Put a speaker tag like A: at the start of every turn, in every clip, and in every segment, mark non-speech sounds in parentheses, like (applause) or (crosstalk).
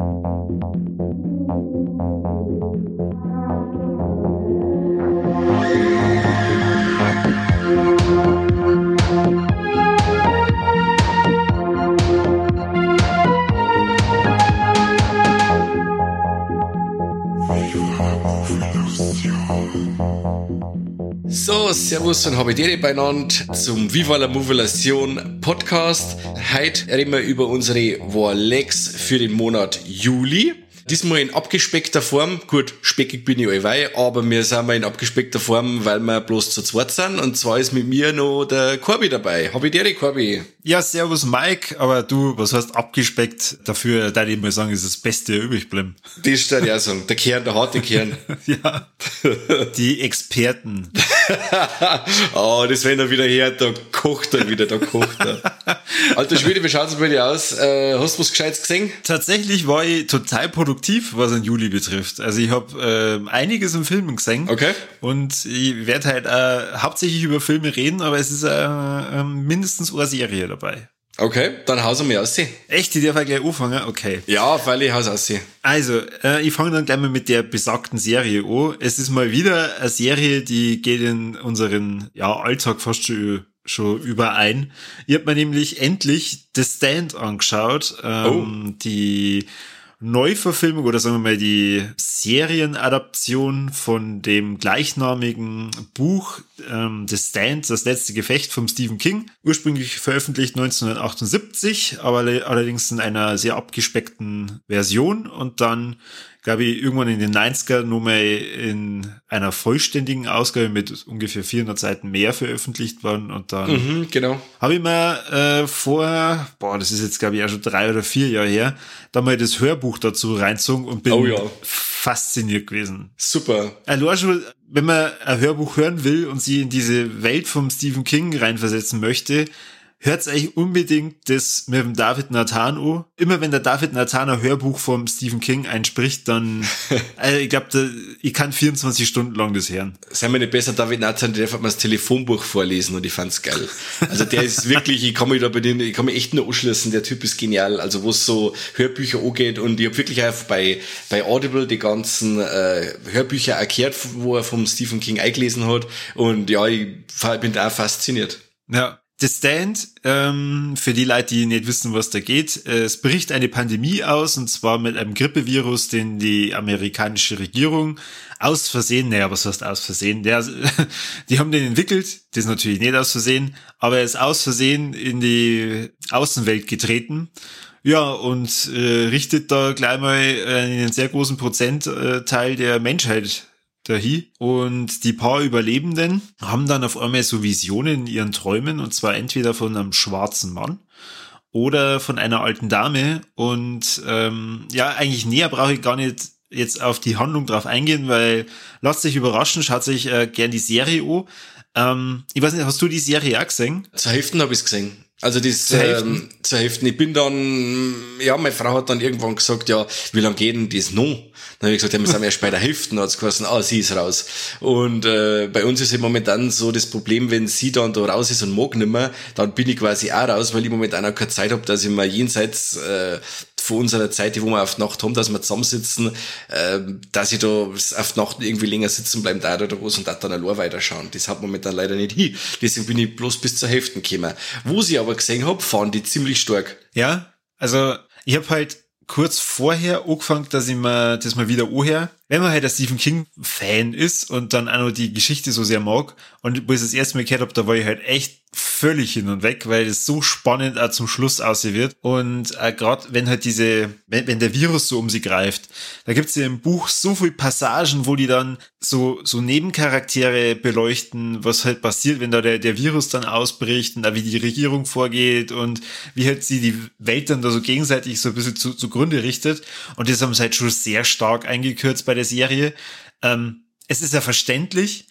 A: Thank you. Servus und habe dir beieinander zum Viva la Movelation Podcast. Heute reden wir über unsere Warlex für den Monat Juli. Diesmal in abgespeckter Form. Gut, speckig bin ich allweil, aber wir sind mal in abgespeckter Form, weil wir bloß zu zweit sind. Und zwar ist mit mir noch der Corby dabei. Hab ich dir, Corby?
B: Ja, servus Mike, aber du, was heißt abgespeckt? Dafür, da ich mal sagen, ist das Beste übrig bleiben.
A: Das steht ja sagen. Der Kern, der harte Kern. (laughs)
B: ja. Die Experten.
A: oh, (laughs) das wenn er wieder her, da kocht er wieder, da kocht er. (laughs) Alter Schwede, wie schaut's bei dir aus? Äh, hast du was Gescheites gesehen?
B: Tatsächlich war ich total produktiv, was den Juli betrifft. Also ich habe äh, einiges im Filmen gesehen.
A: Okay.
B: Und ich werde halt äh, hauptsächlich über Filme reden, aber es ist äh, äh, mindestens eine Serie dabei.
A: Okay, dann haus mir aus.
B: Echt, die darf ich gleich anfangen? Okay.
A: Ja, weil ich haus aus.
B: Also, äh, ich fange dann gleich mal mit der besagten Serie an. Es ist mal wieder eine Serie, die geht in unseren ja, Alltag fast schon schon überein. Ich habe mir nämlich endlich The Stand angeschaut, ähm, oh. die Neuverfilmung oder sagen wir mal die Serienadaption von dem gleichnamigen Buch ähm, The Stand, das letzte Gefecht vom Stephen King, ursprünglich veröffentlicht 1978, aber allerdings in einer sehr abgespeckten Version und dann glaube ich, irgendwann in den 90er nochmal in einer vollständigen Ausgabe mit ungefähr 400 Seiten mehr veröffentlicht worden und dann
A: mhm, genau.
B: habe ich mir äh, vor, boah, das ist jetzt glaube ich auch schon drei oder vier Jahre her, da mal das Hörbuch dazu reinzogen und bin
A: oh, ja.
B: fasziniert gewesen.
A: Super.
B: Also schon, wenn man ein Hörbuch hören will und sie in diese Welt vom Stephen King reinversetzen möchte, hört euch unbedingt das mit dem David Nathan an. Immer wenn der David Nathan ein Hörbuch vom Stephen King einspricht, dann, also (laughs) ich glaube, ich kann 24 Stunden lang das hören.
A: Sei mir nicht besser, David Nathan, der darf mal das Telefonbuch vorlesen und ich fand's geil. Also der ist wirklich, ich kann mich da bei den, ich kann mich echt nur anschließen, der Typ ist genial. Also wo es so Hörbücher angeht und ich habe wirklich auch bei, bei Audible die ganzen äh, Hörbücher erklärt, wo er vom Stephen King eingelesen hat und ja, ich bin da fasziniert.
B: Ja, The Stand, ähm, für die Leute, die nicht wissen, was da geht, äh, es bricht eine Pandemie aus, und zwar mit einem Grippevirus, den die amerikanische Regierung aus Versehen, naja, was heißt aus Versehen? Der, (laughs) die haben den entwickelt, das ist natürlich nicht aus Versehen, aber er ist aus Versehen in die Außenwelt getreten. Ja, und äh, richtet da gleich mal einen sehr großen Prozentteil der Menschheit dahin. Und die paar Überlebenden haben dann auf einmal so Visionen in ihren Träumen, und zwar entweder von einem schwarzen Mann oder von einer alten Dame. Und ähm, ja, eigentlich näher brauche ich gar nicht jetzt auf die Handlung drauf eingehen, weil lasst sich überraschen, schaut sich äh, gern die Serie an. Ähm, ich weiß nicht, hast du die Serie auch gesehen?
A: Zur Hälfte habe ich gesehen. Also das zur Hälfte. Ähm, zur Hälfte. Ich bin dann, ja, meine Frau hat dann irgendwann gesagt, ja, wie lange geht denn das noch? Dann habe ich gesagt, ja, wir sind erst bei der Hälfte. Dann hat es geheißen, ah, sie ist raus. Und äh, bei uns ist im momentan so das Problem, wenn sie dann da raus ist und mag nimmer, dann bin ich quasi auch raus, weil ich momentan auch keine Zeit habe, dass ich mal jenseits äh, von unserer Zeit, wo wir auf Nacht haben, dass wir zusammensitzen, äh, dass ich da auf Nacht irgendwie länger sitzen bleiben da oder was und da dann allein weiterschauen. Das hat momentan leider nicht hin. Deswegen bin ich bloß bis zur Hälfte gekommen. Wo sie aber gesehen habe, fahren die ziemlich stark.
B: Ja, also ich habe halt kurz vorher angefangen, dass ich mir das mal wieder anhöre. Wenn man halt ein Stephen King Fan ist und dann auch noch die Geschichte so sehr mag und wo ich das erste Mal gehört habe, da war ich halt echt völlig hin und weg, weil es so spannend auch zum Schluss aussehen wird. Und äh, gerade wenn halt diese, wenn, wenn der Virus so um sie greift, da gibt's ja im Buch so viel Passagen, wo die dann so, so Nebencharaktere beleuchten, was halt passiert, wenn da der, der Virus dann ausbricht und da wie die Regierung vorgeht und wie halt sie die Welt dann da so gegenseitig so ein bisschen zu, zugrunde richtet. Und das haben sie halt schon sehr stark eingekürzt bei der Serie. Ähm, es ist ja verständlich,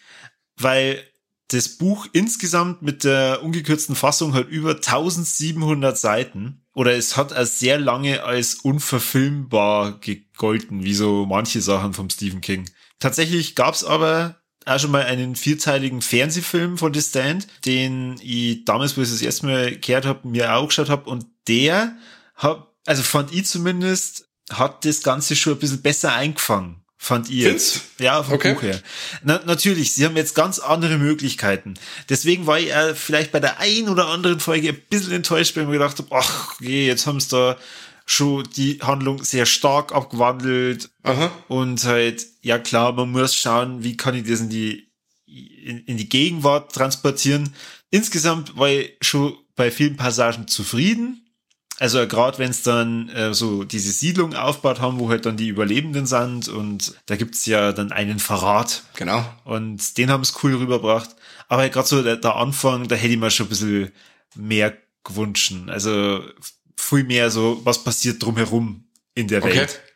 B: weil das Buch insgesamt mit der ungekürzten Fassung hat über 1700 Seiten oder es hat als sehr lange als unverfilmbar gegolten, wie so manche Sachen vom Stephen King. Tatsächlich gab's aber auch schon mal einen vierteiligen Fernsehfilm von The Stand, den ich damals, wo ich das erste Mal gehört habe, mir auch geschaut habe und der hat, also fand ich zumindest hat das Ganze schon ein bisschen besser eingefangen. Fand ihr jetzt. Ja, vom okay. Buch her. Na, natürlich, sie haben jetzt ganz andere Möglichkeiten. Deswegen war ich äh, vielleicht bei der einen oder anderen Folge ein bisschen enttäuscht, weil ich mir gedacht habe, ach, okay, jetzt haben sie da schon die Handlung sehr stark abgewandelt. Aha. Und halt, ja klar, man muss schauen, wie kann ich das in die, in, in die Gegenwart transportieren. Insgesamt war ich schon bei vielen Passagen zufrieden. Also gerade wenn es dann äh, so diese Siedlung aufbaut haben, wo halt dann die Überlebenden sind und da gibt's ja dann einen Verrat.
A: Genau.
B: Und den haben es cool rübergebracht. Aber gerade so der, der Anfang, da hätte ich mir schon ein bisschen mehr gewünscht. Also viel mehr so, was passiert drumherum in der Welt. Okay.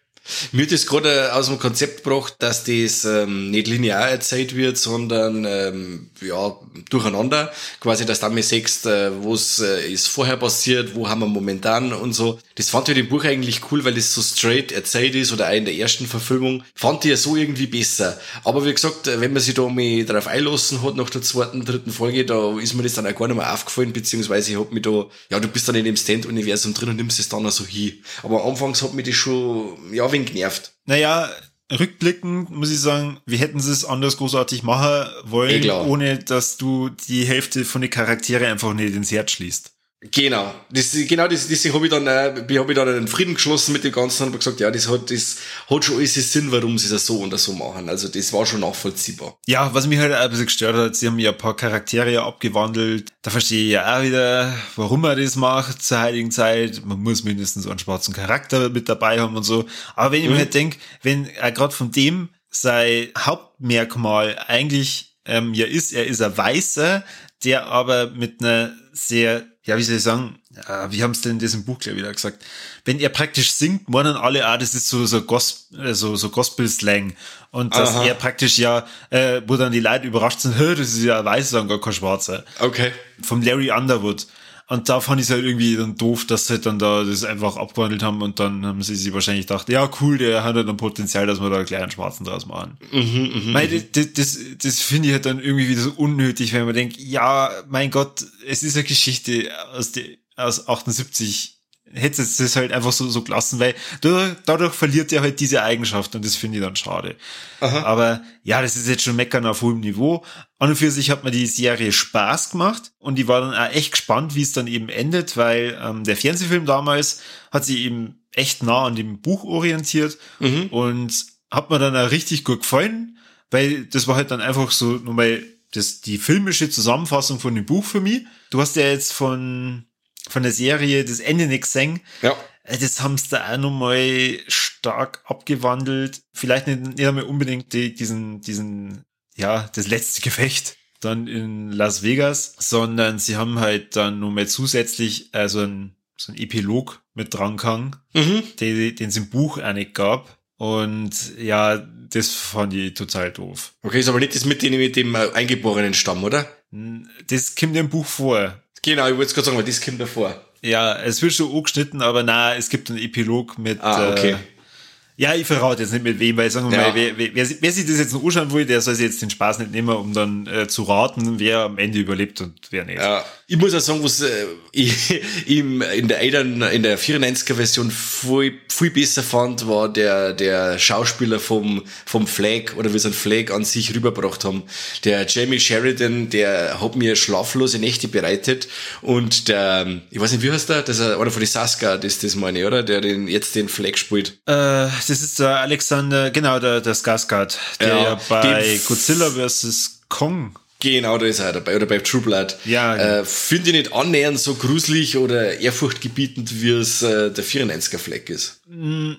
A: Mir hat das gerade aus dem Konzept gebracht, dass das ähm, nicht linear erzählt wird, sondern ähm, ja durcheinander. Quasi, dass du dann siehst, äh, was äh, ist vorher passiert, wo haben wir momentan und so. Das fand ich im Buch eigentlich cool, weil das so straight erzählt ist oder auch in der ersten Verfilmung. Fand ich ja so irgendwie besser. Aber wie gesagt, wenn man sich da mal drauf einlassen hat nach der zweiten, dritten Folge, da ist mir das dann auch gar nicht mehr aufgefallen, beziehungsweise ich hab mich da, ja, du bist dann in dem Stand-Universum drin und nimmst es dann auch so hin. Aber anfangs hat mich das schon, ja, wenig genervt.
B: Naja, rückblickend muss ich sagen, wir hätten es anders großartig machen wollen, eh ohne dass du die Hälfte von den Charaktere einfach nicht ins Herz schließt.
A: Genau, das, genau das, das habe ich dann, äh, habe ich dann einen Frieden geschlossen mit dem Ganzen und habe gesagt, ja, das hat, das hat schon alles Sinn, warum sie das so und das so machen. Also das war schon nachvollziehbar.
B: Ja, was mich halt ein bisschen gestört hat, sie haben ja ein paar Charaktere abgewandelt. Da verstehe ich ja auch wieder, warum man das macht zur heiligen Zeit. Man muss mindestens einen schwarzen Charakter mit dabei haben und so. Aber wenn ich mhm. mir halt denke, wenn er gerade von dem sein Hauptmerkmal eigentlich ähm, ja ist, er ist ein Weißer, der aber mit einer sehr ja, wie soll ich sagen, äh, wie haben es denn in diesem Buch gleich wieder gesagt? Wenn er praktisch singt, meinen alle, ah, das ist so so, Gospel, äh, so, so Gospel-Slang. Und dass Aha. er praktisch ja, äh, wo dann die Leute überrascht sind, das ist ja ein Weißer und gar kein Schwarzer.
A: Okay.
B: Vom Larry Underwood. Und da fand ich es halt irgendwie dann doof, dass sie halt dann da das einfach abgewandelt haben und dann haben sie sich wahrscheinlich gedacht, ja cool, der hat halt ein Potenzial, dass wir da einen kleinen Schwarzen draus machen. Mhm, mh, mein, das, das, das finde ich halt dann irgendwie wieder so unnötig, wenn man denkt, ja, mein Gott, es ist eine Geschichte aus, die, aus 78 hätte es das halt einfach so, so gelassen, weil dadurch, dadurch verliert er halt diese Eigenschaft und das finde ich dann schade. Aha. Aber ja, das ist jetzt schon meckern auf hohem Niveau. An und für sich hat mir die Serie Spaß gemacht und ich war dann auch echt gespannt, wie es dann eben endet, weil ähm, der Fernsehfilm damals hat sich eben echt nah an dem Buch orientiert mhm. und hat mir dann auch richtig gut gefallen, weil das war halt dann einfach so nochmal das, die filmische Zusammenfassung von dem Buch für mich. Du hast ja jetzt von von der Serie das Ende nicht gesehen.
A: Ja.
B: Äh, das haben sie da auch nochmal stark abgewandelt. Vielleicht nicht, nicht einmal unbedingt die, diesen, diesen, ja, das letzte Gefecht dann in Las Vegas, sondern sie haben halt dann nochmal zusätzlich also ein, so ein Epilog mit dran gehangen, mhm. den, den es im Buch auch nicht gab. Und ja, das fand ich total doof.
A: Okay, ist aber nicht das mit dem, mit dem äh, eingeborenen Stamm, oder?
B: Das kommt im Buch vor.
A: Genau, ich wollte es gerade sagen, weil das kommt davor.
B: Ja, es wird schon angeschnitten, aber na, es gibt einen Epilog mit.
A: Ah, okay. Äh,
B: ja, ich verrate jetzt nicht mit wem, weil sagen wir ja. mal, wer, wer, wer, sich das jetzt noch anschauen will, der soll sich jetzt den Spaß nicht nehmen, um dann äh, zu raten, wer am Ende überlebt und wer nicht.
A: Ja, ich muss auch sagen, was äh, ich im, in der Eltern, in der 94er Version viel, viel besser fand, war der, der Schauspieler vom, vom Flag oder wie sie ein Flag an sich rübergebracht haben. Der Jamie Sheridan, der hat mir schlaflose Nächte bereitet und der, ich weiß nicht, wie heißt der? Das ist einer von den Saska, das, das meine ich, oder? Der den, jetzt den Flag spielt.
B: Äh, das ist der Alexander, genau, der, der Skarsgård, der ja, bei Godzilla vs. Kong
A: Genau, da ist er dabei. Oder bei True Blood.
B: Ja.
A: Genau. Äh, Finde ich nicht annähernd so gruselig oder ehrfurchtgebietend, wie es äh, der 94er Fleck ist.
B: Mm,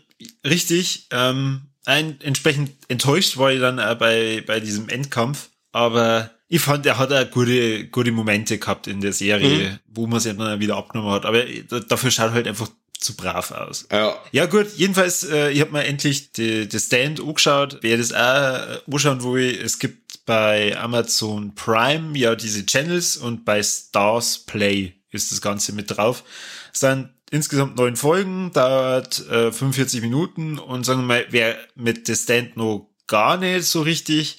B: richtig. Ähm, ein, entsprechend enttäuscht war ich dann äh, bei, bei diesem Endkampf. Aber ich fand, er hat auch gute, gute Momente gehabt in der Serie, mhm. wo man sich dann wieder abgenommen hat. Aber dafür schaut halt einfach zu brav aus.
A: Ja,
B: ja gut, jedenfalls, äh, ich habe mir endlich die, die Stand angeschaut. Wer das auch äh, anschauen will, es gibt bei Amazon Prime ja diese Channels und bei Stars Play ist das Ganze mit drauf. Es sind insgesamt neun Folgen, dauert äh, 45 Minuten und sagen wir mal, wer mit The Stand noch gar nicht so richtig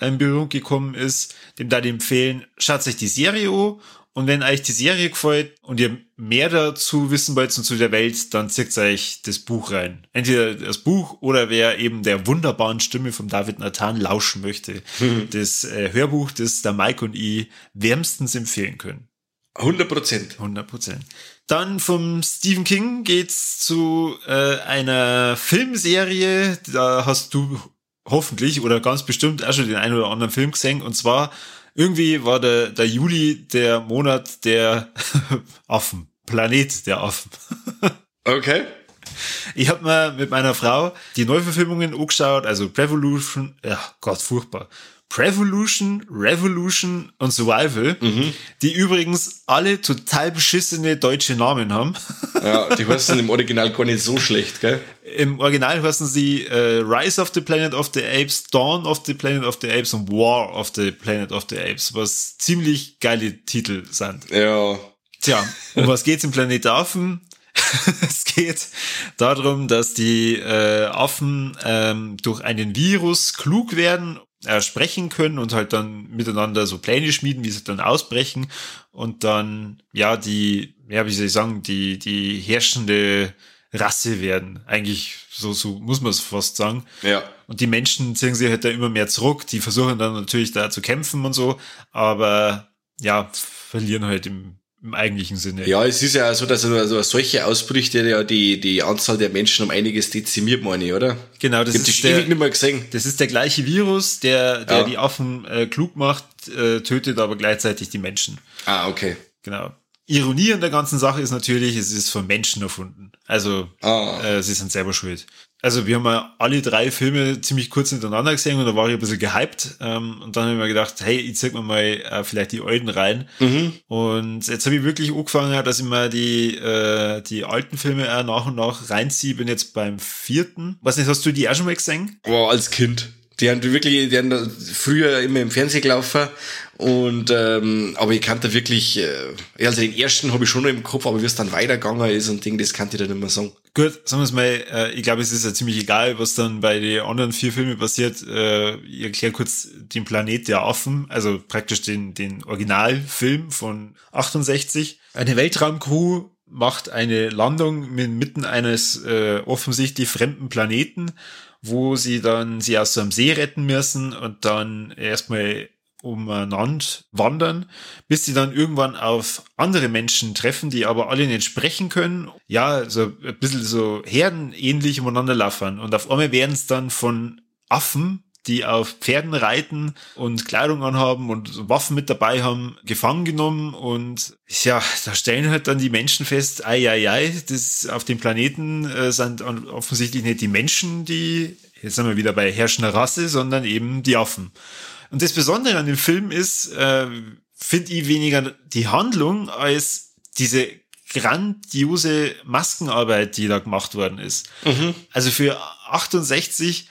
B: in Berührung gekommen ist, dem da empfehlen, schaut sich die Serie an Und wenn euch die Serie gefällt und ihr mehr dazu wissen wollt und zu der Welt, dann zieht euch das Buch rein. Entweder das Buch oder wer eben der wunderbaren Stimme von David Nathan lauschen möchte. Mhm. Das äh, Hörbuch, das der Mike und ich wärmstens empfehlen können.
A: 100 Prozent.
B: 100 Prozent. Dann vom Stephen King geht's zu äh, einer Filmserie. Da hast du hoffentlich oder ganz bestimmt auch schon den einen oder anderen Film gesehen. Und zwar irgendwie war der, der Juli der Monat der (laughs) Affen. Planet der Affen. (laughs)
A: okay.
B: Ich habe mir mit meiner Frau die Neuverfilmungen angeschaut, also Revolution, ja Gott, furchtbar. Prevolution, Revolution und Survival, mhm. die übrigens alle total beschissene deutsche Namen haben.
A: Ja, die heißen im Original gar nicht so schlecht, gell?
B: Im Original heißen sie äh, Rise of the Planet of the Apes, Dawn of the Planet of the Apes und War of the Planet of the Apes, was ziemlich geile Titel sind.
A: Ja.
B: Tja, um was geht's im Planet Affen? (laughs) es geht darum, dass die äh, Affen ähm, durch einen Virus klug werden äh, sprechen können und halt dann miteinander so Pläne schmieden, wie sie dann ausbrechen und dann, ja, die, ja, wie soll ich sagen, die, die herrschende Rasse werden. Eigentlich, so, so muss man es fast sagen.
A: Ja.
B: Und die Menschen ziehen sich halt da immer mehr zurück. Die versuchen dann natürlich da zu kämpfen und so, aber ja, verlieren halt im, im eigentlichen Sinne.
A: Ja, es ist ja so, dass also solche Ausbrüche ja die, die Anzahl der Menschen um einiges dezimiert, meine ich, oder?
B: Genau, das
A: ist
B: die
A: der, nicht mehr gesehen.
B: Das ist der gleiche Virus, der, der ja. die Affen äh, klug macht, äh, tötet aber gleichzeitig die Menschen.
A: Ah, okay.
B: Genau. Ironie an der ganzen Sache ist natürlich, es ist von Menschen erfunden. Also ah. äh, sie sind selber schuld. Also wir haben ja alle drei Filme ziemlich kurz hintereinander gesehen und da war ich ein bisschen gehypt. Ähm, und dann habe ich mir gedacht, hey, ich zeig mir mal äh, vielleicht die alten rein. Mhm. Und jetzt habe ich wirklich angefangen, dass ich mal die, äh, die alten Filme auch nach und nach reinziehe. Bin jetzt beim vierten. Was nicht, hast du die auch schon mal gesehen?
A: Boah, als Kind. Die haben wirklich, die haben früher immer im Fernsehen gelaufen und ähm, aber ich kannte wirklich, äh, also den ersten habe ich schon noch im Kopf, aber wie es dann weitergegangen ist und Ding, das kannte ich dann nicht mehr sagen.
B: Gut, sagen wir es mal, äh, ich glaube, es ist ja ziemlich egal, was dann bei den anderen vier Filmen passiert. Äh, ich erkläre kurz den Planet der Affen, also praktisch den, den Originalfilm von 68. Eine Weltraumcrew macht eine Landung mitten eines äh, offensichtlich fremden Planeten wo sie dann sie aus so einem See retten müssen und dann erstmal umeinander wandern, bis sie dann irgendwann auf andere Menschen treffen, die aber alle nicht sprechen können. Ja, so ein bisschen so herdenähnlich umeinander laufen. Und auf einmal werden es dann von Affen, die auf Pferden reiten und Kleidung anhaben und Waffen mit dabei haben, gefangen genommen und ja, da stellen halt dann die Menschen fest, ei, ei, ei, das auf dem Planeten äh, sind offensichtlich nicht die Menschen, die, jetzt sind wir wieder bei herrschender Rasse, sondern eben die Affen. Und das Besondere an dem Film ist, äh, finde ich weniger die Handlung als diese grandiose Maskenarbeit, die da gemacht worden ist. Mhm. Also für 68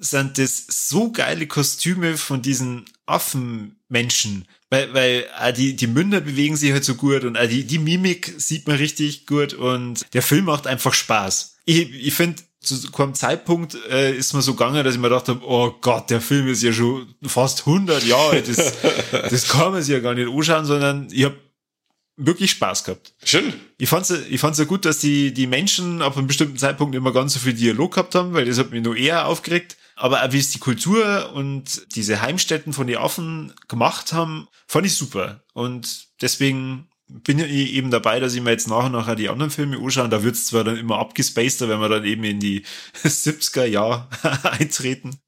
B: sind das so geile Kostüme von diesen Affenmenschen, weil, weil äh, die, die Münder bewegen sich halt so gut und äh, die, die Mimik sieht man richtig gut und der Film macht einfach Spaß. Ich, ich finde, zu keinem Zeitpunkt äh, ist mir so gegangen, dass ich mir gedacht habe, oh Gott, der Film ist ja schon fast 100 Jahre alt, das, (laughs) das kann man sich ja gar nicht anschauen, sondern ich habe wirklich Spaß gehabt.
A: Schön.
B: Ich fand's, ich fand's ja gut, dass die, die Menschen ab einem bestimmten Zeitpunkt immer ganz so viel Dialog gehabt haben, weil das hat mich nur eher aufgeregt. Aber wie es die Kultur und diese Heimstätten von den Affen gemacht haben, fand ich super. Und deswegen bin ich eben dabei, dass ich mir jetzt nachher nachher die anderen Filme anschaue. Da wird's zwar dann immer abgespaceder, wenn wir dann eben in die (laughs) 70er Jahre (laughs) eintreten.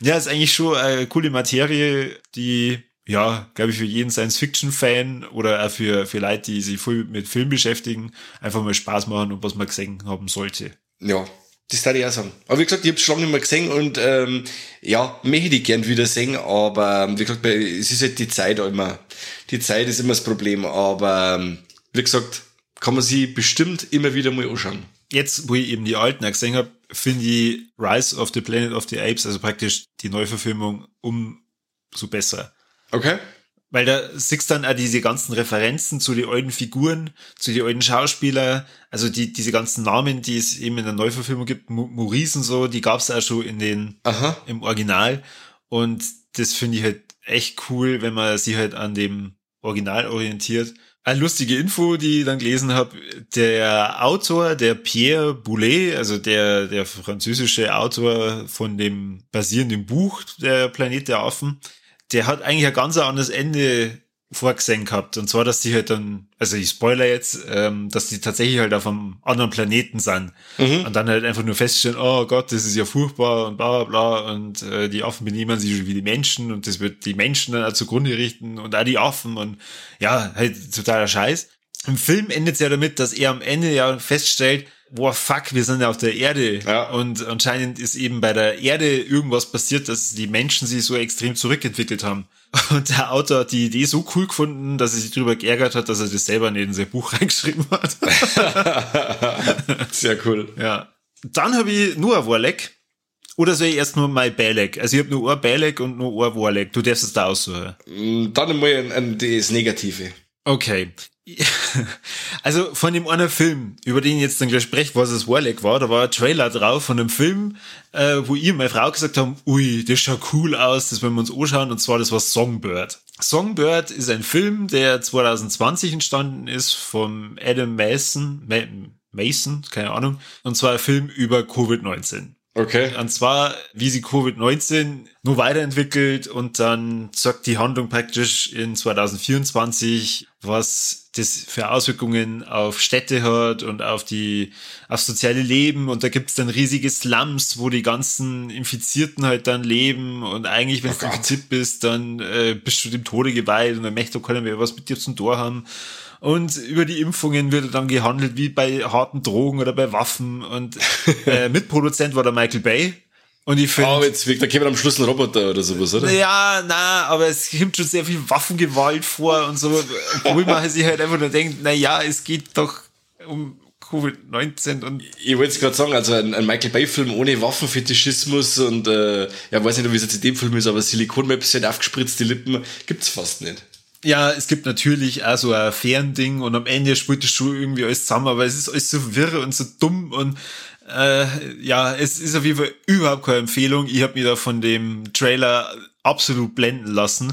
B: Ja, ist eigentlich schon eine coole Materie, die ja, glaube ich, für jeden Science-Fiction-Fan oder auch für, für Leute, die sich voll mit Film beschäftigen, einfach mal Spaß machen und was man gesehen haben sollte.
A: Ja, das darf ich auch sagen. Aber wie gesagt, ich habe es schon nicht mehr gesehen und ähm, ja, möchte ich gern wieder sehen, aber ähm, wie gesagt, es ist halt die Zeit immer. Die Zeit ist immer das Problem, aber ähm, wie gesagt, kann man sie bestimmt immer wieder mal anschauen.
B: Jetzt, wo ich eben die alten gesehen habe, finde ich Rise of the Planet of the Apes, also praktisch die Neuverfilmung, umso besser.
A: Okay.
B: Weil da siehst dann auch diese ganzen Referenzen zu den alten Figuren, zu den alten Schauspielern, also die, diese ganzen Namen, die es eben in der Neuverfilmung gibt, Maurice und so, die gab's auch schon in den,
A: Aha.
B: im Original. Und das finde ich halt echt cool, wenn man sich halt an dem Original orientiert. eine lustige Info, die ich dann gelesen habe, der Autor, der Pierre Boulet, also der, der französische Autor von dem basierenden Buch Der Planet der Affen, der hat eigentlich ein ganz anderes Ende vorgesehen gehabt. Und zwar, dass die halt dann, also ich spoiler jetzt, ähm, dass die tatsächlich halt auf einem anderen Planeten sind. Mhm. Und dann halt einfach nur feststellen, oh Gott, das ist ja furchtbar und bla bla bla. Und äh, die Affen benehmen sich wie die Menschen und das wird die Menschen dann auch zugrunde richten und auch die Affen und ja, halt totaler Scheiß. Im Film endet es ja damit, dass er am Ende ja feststellt, boah, fuck, wir sind ja auf der Erde. Ja. Und anscheinend ist eben bei der Erde irgendwas passiert, dass die Menschen sich so extrem zurückentwickelt haben. (laughs) Und der Autor hat die Idee so cool gefunden, dass er sich darüber geärgert hat, dass er das selber nicht in sein Buch (laughs) reingeschrieben hat. (laughs)
A: Sehr cool.
B: Ja. Dann habe ich nur ein Warleck. Oder soll ich erst nur mein Beileck? Also ich habe nur ein Beileck und nur ein Warleck. Du darfst es da aussuchen.
A: Mm, dann mal ein, ein, das Negative.
B: Okay. (laughs) Also von dem einen Film, über den ich jetzt dann gleich spreche, was es Warleck war, da war ein Trailer drauf von einem Film, äh, wo ich und meine Frau gesagt haben, ui, das schaut cool aus, das wollen wir uns anschauen, und zwar das war Songbird. Songbird ist ein Film, der 2020 entstanden ist vom Adam Mason, Mason, keine Ahnung, und zwar ein Film über Covid-19.
A: Okay.
B: Und zwar, wie sie Covid-19 nur weiterentwickelt und dann sagt die Handlung praktisch in 2024, was das für Auswirkungen auf Städte hat und auf die, auf soziale Leben. Und da gibt's dann riesige Slums, wo die ganzen Infizierten halt dann leben. Und eigentlich, wenn oh du infiziert bist, dann äh, bist du dem Tode geweiht und dann möchte keiner mehr was mit dir zum Tor haben. Und über die Impfungen wird dann gehandelt wie bei harten Drogen oder bei Waffen. Und (laughs) äh, Mitproduzent war der Michael Bay. Und ich finde.
A: Oh, jetzt wirkt, da käme am Schluss ein Roboter oder sowas, oder?
B: Ja, na, aber es kommt schon sehr viel Waffengewalt vor und so. Obwohl man sich halt einfach nur denkt, na ja, es geht doch um Covid-19 und.
A: Ich wollte es gerade sagen, also ein, ein Michael Bay-Film ohne Waffenfetischismus und äh, ja, weiß nicht, wie es jetzt in dem Film ist, aber Silikonmäppchen aufgespritzte Lippen gibt's fast nicht.
B: Ja, es gibt natürlich auch so ein Fernding und am Ende spielt das schon irgendwie alles zusammen, aber es ist alles so wirr und so dumm und äh, ja, es ist auf jeden Fall überhaupt keine Empfehlung. Ich habe mich da von dem Trailer absolut blenden lassen.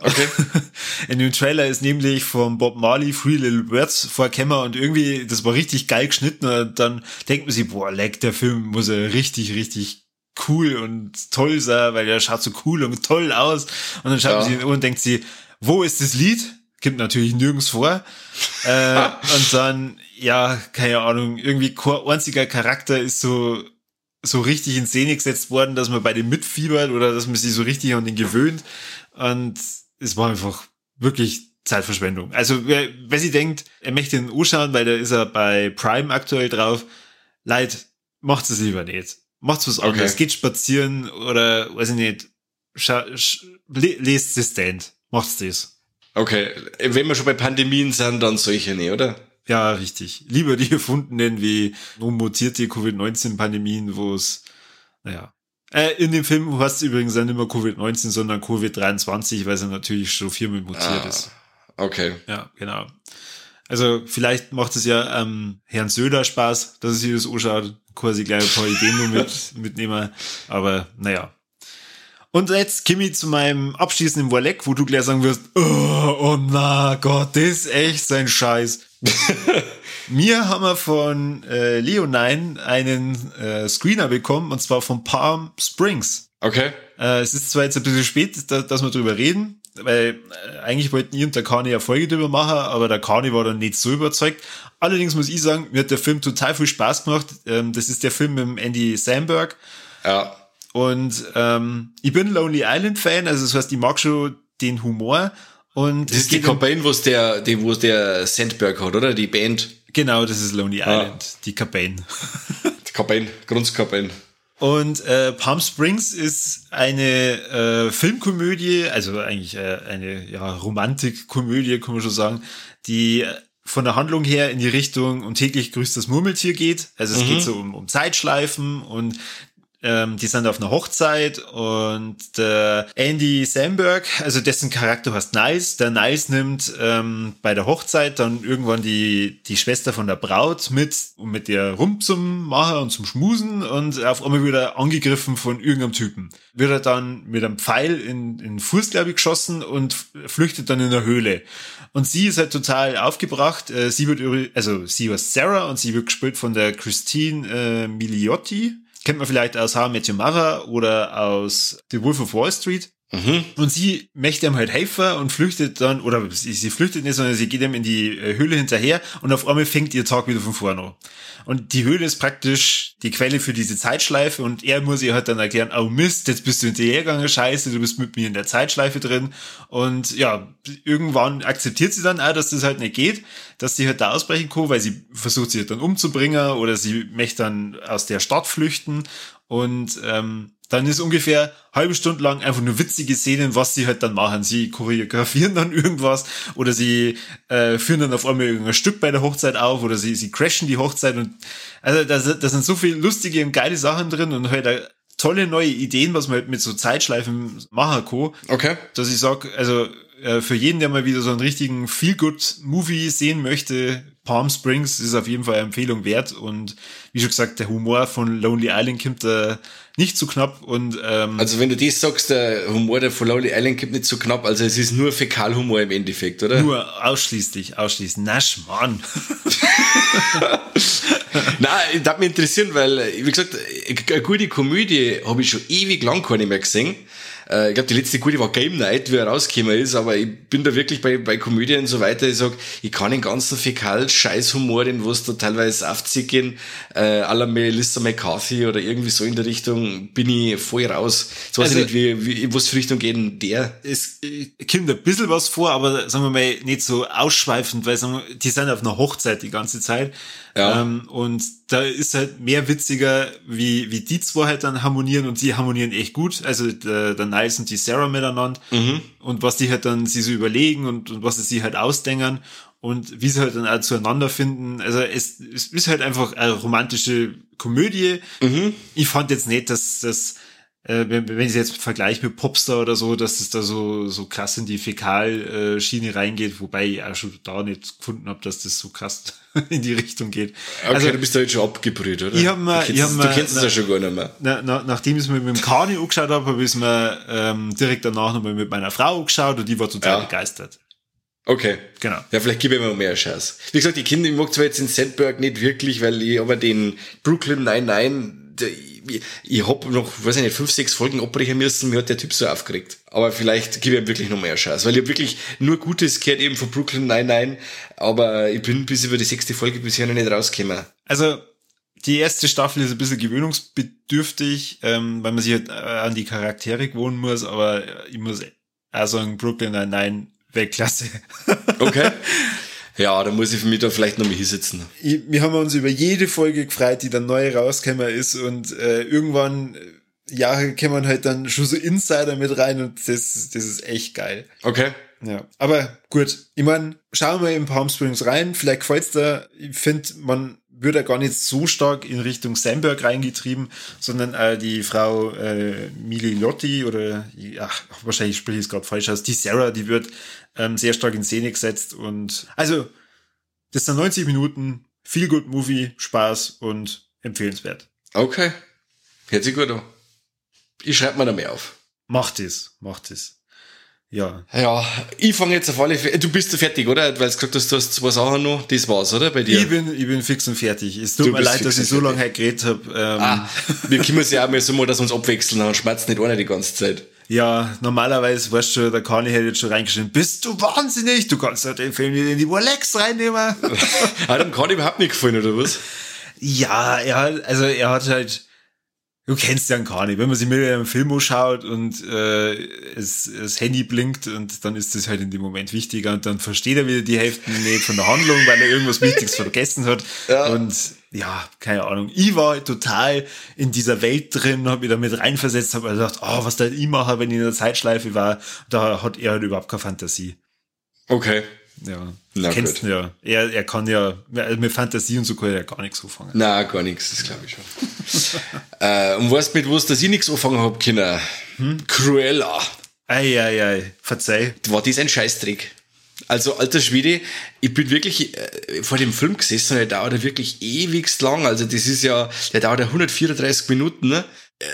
B: Okay. (laughs) In dem Trailer ist nämlich von Bob Marley Free Little Birds vorgekommen und irgendwie, das war richtig geil geschnitten und dann denkt man sich, boah, leck, der Film muss ja richtig, richtig cool und toll sein, weil der schaut so cool und toll aus. Und dann schaut ja. man sich und denkt sie, wo ist das Lied? Gibt natürlich nirgends vor. äh, (laughs) und dann, ja, keine Ahnung, irgendwie einziger Charakter ist so, so richtig in Szene gesetzt worden, dass man bei dem mitfiebert oder dass man sich so richtig an den gewöhnt. Und es war einfach wirklich Zeitverschwendung. Also, wer, wer sie denkt, er möchte den anschauen, weil da ist er bei Prime aktuell drauf, leid, macht es lieber nicht. Macht's was anderes. Okay. Geht spazieren oder, weiß ich nicht, lest Stand macht's das.
A: Okay, wenn wir schon bei Pandemien sind, dann solche nicht, oder?
B: Ja, richtig. Lieber die (laughs) erfundenen wie mutierte Covid-19-Pandemien, wo es, naja. Äh, in dem Film heißt es übrigens dann nicht mehr Covid-19, sondern Covid-23, weil es ja natürlich schon viermal mutiert ah, ist.
A: Okay.
B: Ja, genau. Also vielleicht macht es ja ähm, Herrn Söder Spaß, dass er sich das anschaut, quasi gleich ein paar Ideen mit, (laughs) mitnehmen. Aber naja, und jetzt ich zu meinem abschließenden Warleck, wo du gleich sagen wirst, oh, oh na Gott, das ist echt sein Scheiß. (laughs) Mir haben wir von äh, Leonine einen äh, Screener bekommen, und zwar von Palm Springs.
A: Okay.
B: Äh, es ist zwar jetzt ein bisschen spät, da, dass wir drüber reden, weil äh, eigentlich wollten ihr und der Kani ja Folge drüber machen, aber der Kani war dann nicht so überzeugt. Allerdings muss ich sagen, mir hat der Film total viel Spaß gemacht. Ähm, das ist der Film mit Andy Samberg.
A: Ja.
B: Und ähm, ich bin Lonely Island Fan, also das heißt, ich mag schon den Humor. Und
A: das ist die Campaign, wo es der, die, wo es der Sandberg hat, oder? Die Band.
B: Genau, das ist Lonely ah. Island, die Campaign.
A: die Campaign, Grundskampaign.
B: Und äh, Palm Springs ist eine äh, Filmkomödie, also eigentlich äh, eine ja, Romantikkomödie, kann man schon sagen, die von der Handlung her in die Richtung um täglich grüßt das Murmeltier geht. Also es mhm. geht so um, um Zeitschleifen und ähm, die sind auf einer Hochzeit und der Andy Samberg, also dessen Charakter heißt Nice, der Nice nimmt ähm, bei der Hochzeit dann irgendwann die, die Schwester von der Braut mit, um mit ihr rum zum Machen und zum Schmusen und auf einmal wieder angegriffen von irgendeinem Typen. Wird er dann mit einem Pfeil in, in den Fuß, glaube ich, geschossen und flüchtet dann in der Höhle. Und sie ist halt total aufgebracht. Äh, sie wird, also sie war Sarah und sie wird gespielt von der Christine äh, Miliotti Kennt man vielleicht aus How I Met Your Mother oder aus The Wolf of Wall Street. Mhm. Und sie möchte ihm halt helfen und flüchtet dann, oder sie, sie flüchtet nicht, sondern sie geht ihm in die äh, Höhle hinterher und auf einmal fängt ihr Tag wieder von vorne an. Und die Höhle ist praktisch die Quelle für diese Zeitschleife und er muss ihr halt dann erklären, oh Mist, jetzt bist du hinterhergegangen, scheiße, du bist mit mir in der Zeitschleife drin. Und ja, irgendwann akzeptiert sie dann auch, dass das halt nicht geht, dass sie halt da ausbrechen kann, weil sie versucht sie dann umzubringen oder sie möchte dann aus der Stadt flüchten und ähm, dann ist ungefähr halbe Stunde lang einfach nur witzige Szenen, was sie halt dann machen. Sie choreografieren dann irgendwas oder sie äh, führen dann auf einmal irgendein Stück bei der Hochzeit auf oder sie, sie crashen die Hochzeit und also da, da sind so viele lustige und geile Sachen drin und halt äh, tolle neue Ideen, was man halt mit so Zeitschleifen machen kann.
A: Okay.
B: Dass ich sag, also äh, für jeden, der mal wieder so einen richtigen Feel-Good-Movie sehen möchte, Palm Springs ist auf jeden Fall eine Empfehlung wert und wie schon gesagt, der Humor von Lonely Island kommt da nicht zu knapp und ähm,
A: Also wenn du das sagst, der Humor der von Lonely Island kommt nicht zu knapp, also es ist nur Fäkalhumor im Endeffekt, oder?
B: Nur ausschließlich, ausschließlich. Na Mann.
A: Nein, das mich interessieren, weil, wie gesagt, eine gute Komödie habe ich schon ewig lang keine mehr gesehen. Äh, ich glaube, die letzte gute war Game Night, wie er rausgekommen ist, aber ich bin da wirklich bei, bei Komödien und so weiter. Ich sag, ich kann den ganzen Fäkal-Scheißhumor, den was da teilweise aufziehen, äh, la Melissa McCarthy oder irgendwie so in der Richtung, bin ich voll raus. Ich weiß also, nicht, wie, wie, was für Richtung geht denn der?
B: Es äh, kommt ein bisschen was vor, aber sagen wir mal, nicht so ausschweifend, weil sagen wir, die sind auf einer Hochzeit die ganze Zeit. Ja. Ähm, und da ist halt mehr witziger, wie, wie die zwei halt dann harmonieren und die harmonieren echt gut. Also der, der Niles und die Sarah miteinander. Mhm. Und was die halt dann sie so überlegen und, und was sie sich halt ausdenken und wie sie halt dann auch zueinander finden. Also es, es ist halt einfach eine romantische Komödie. Mhm. Ich fand jetzt nicht, dass das äh, wenn, wenn ich jetzt vergleiche mit Popstar oder so, dass das da so, so krass in die Fäkalschiene reingeht, wobei ich auch schon da nicht gefunden habe, dass das so krass (laughs) in die Richtung geht.
A: Okay, also, du bist da jetzt schon abgebrüht, oder?
B: Ich hab mir,
A: du kennst,
B: ich hab mir,
A: du kennst es ja schon gar nicht mehr.
B: Na, na, nachdem ich es mir mit dem Kani angeschaut habe, habe ich es mir ähm, direkt danach nochmal mit meiner Frau angeschaut und die war total ja. begeistert.
A: Okay.
B: Genau.
A: Ja, vielleicht gebe ich mir mehr Chance. Wie gesagt, die Kinder, ich mag zwar jetzt in Sandberg nicht wirklich, weil ich aber den Brooklyn 99 ich, ich hab noch, weiß ich nicht, fünf, sechs Folgen abbrechen müssen, mir hat der Typ so aufgeregt. Aber vielleicht gebe ich ihm wirklich noch mehr Chance, weil ich wirklich nur Gutes gehört eben von Brooklyn Nein, nein, aber ich bin bis über die sechste Folge bisher noch nicht rausgekommen.
B: Also, die erste Staffel ist ein bisschen gewöhnungsbedürftig, ähm, weil man sich halt äh, an die Charaktere gewohnen muss, aber ich muss auch sagen, Brooklyn Nein, nein, Weltklasse.
A: Okay. (laughs) Ja, da muss ich für mich da vielleicht noch mal hinsitzen.
B: Ich, wir haben uns über jede Folge gefreut, die dann neu rausgekommen ist und äh, irgendwann äh, Jahre kommen halt dann schon so Insider mit rein und das, das ist echt geil.
A: Okay.
B: Ja, aber gut. Ich meine, schauen wir in Palm Springs rein. Vielleicht gefällt's da. Ich finde, man wird ja gar nicht so stark in Richtung Sandberg reingetrieben, sondern äh, die Frau äh, Mili Lotti oder ja, wahrscheinlich spreche ich es gerade falsch aus, die Sarah, die wird ähm, sehr stark in Szene gesetzt und also das sind 90 Minuten, viel gut Movie, Spaß und empfehlenswert.
A: Okay, hört sich gut an. Ich schreibe mir da mehr auf.
B: Macht es, macht es. Ja.
A: Ja, ich fange jetzt auf alle Fälle. Du bist fertig, oder? Weil du gesagt hast, du hast zwei Sachen noch. Das war's, oder? Bei dir?
B: Ich bin, ich bin fix und fertig. Es tut du mir leid, dass ich so lange heute geredet habe. Ähm.
A: Ah, wir können es ja auch mal so mal, dass wir uns abwechseln, dann schmerzt nicht einer die ganze Zeit.
B: Ja, normalerweise, weißt du, der Kani hätte jetzt schon reingeschrieben, bist du wahnsinnig? Du kannst halt den Film nicht in die Rolex reinnehmen. (laughs)
A: hat dem Kani überhaupt nicht gefallen, oder was?
B: Ja, er hat, also er hat halt, du kennst ja gar nicht. Wenn man sich mit einem Film anschaut und äh, es, das Handy blinkt und dann ist das halt in dem Moment wichtiger und dann versteht er wieder die Hälfte nicht von der Handlung, weil er irgendwas Wichtiges (laughs) vergessen hat. Ja. Und ja, keine Ahnung. Ich war total in dieser Welt drin, habe mich da mit reinversetzt, habe gedacht, oh, was da ich mache, wenn ich in der Zeitschleife war, da hat er halt überhaupt keine Fantasie.
A: Okay.
B: Ja. Na, Kennst gut. ja. Er, er kann ja, mit Fantasie und so kann er ja gar nichts anfangen.
A: Na, gar nichts, das glaube ich schon. (laughs) äh, und weißt mit was, dass ich nichts anfangen hab Kinder? Hm? Cruella.
B: Eieiei, ei, ei. verzeih.
A: War das ein Scheißtrick? Also, alter Schwede, ich bin wirklich äh, vor dem Film gesessen, der dauert wirklich ewigst lang. Also, das ist ja, der dauert ja 134 Minuten, ne? Äh,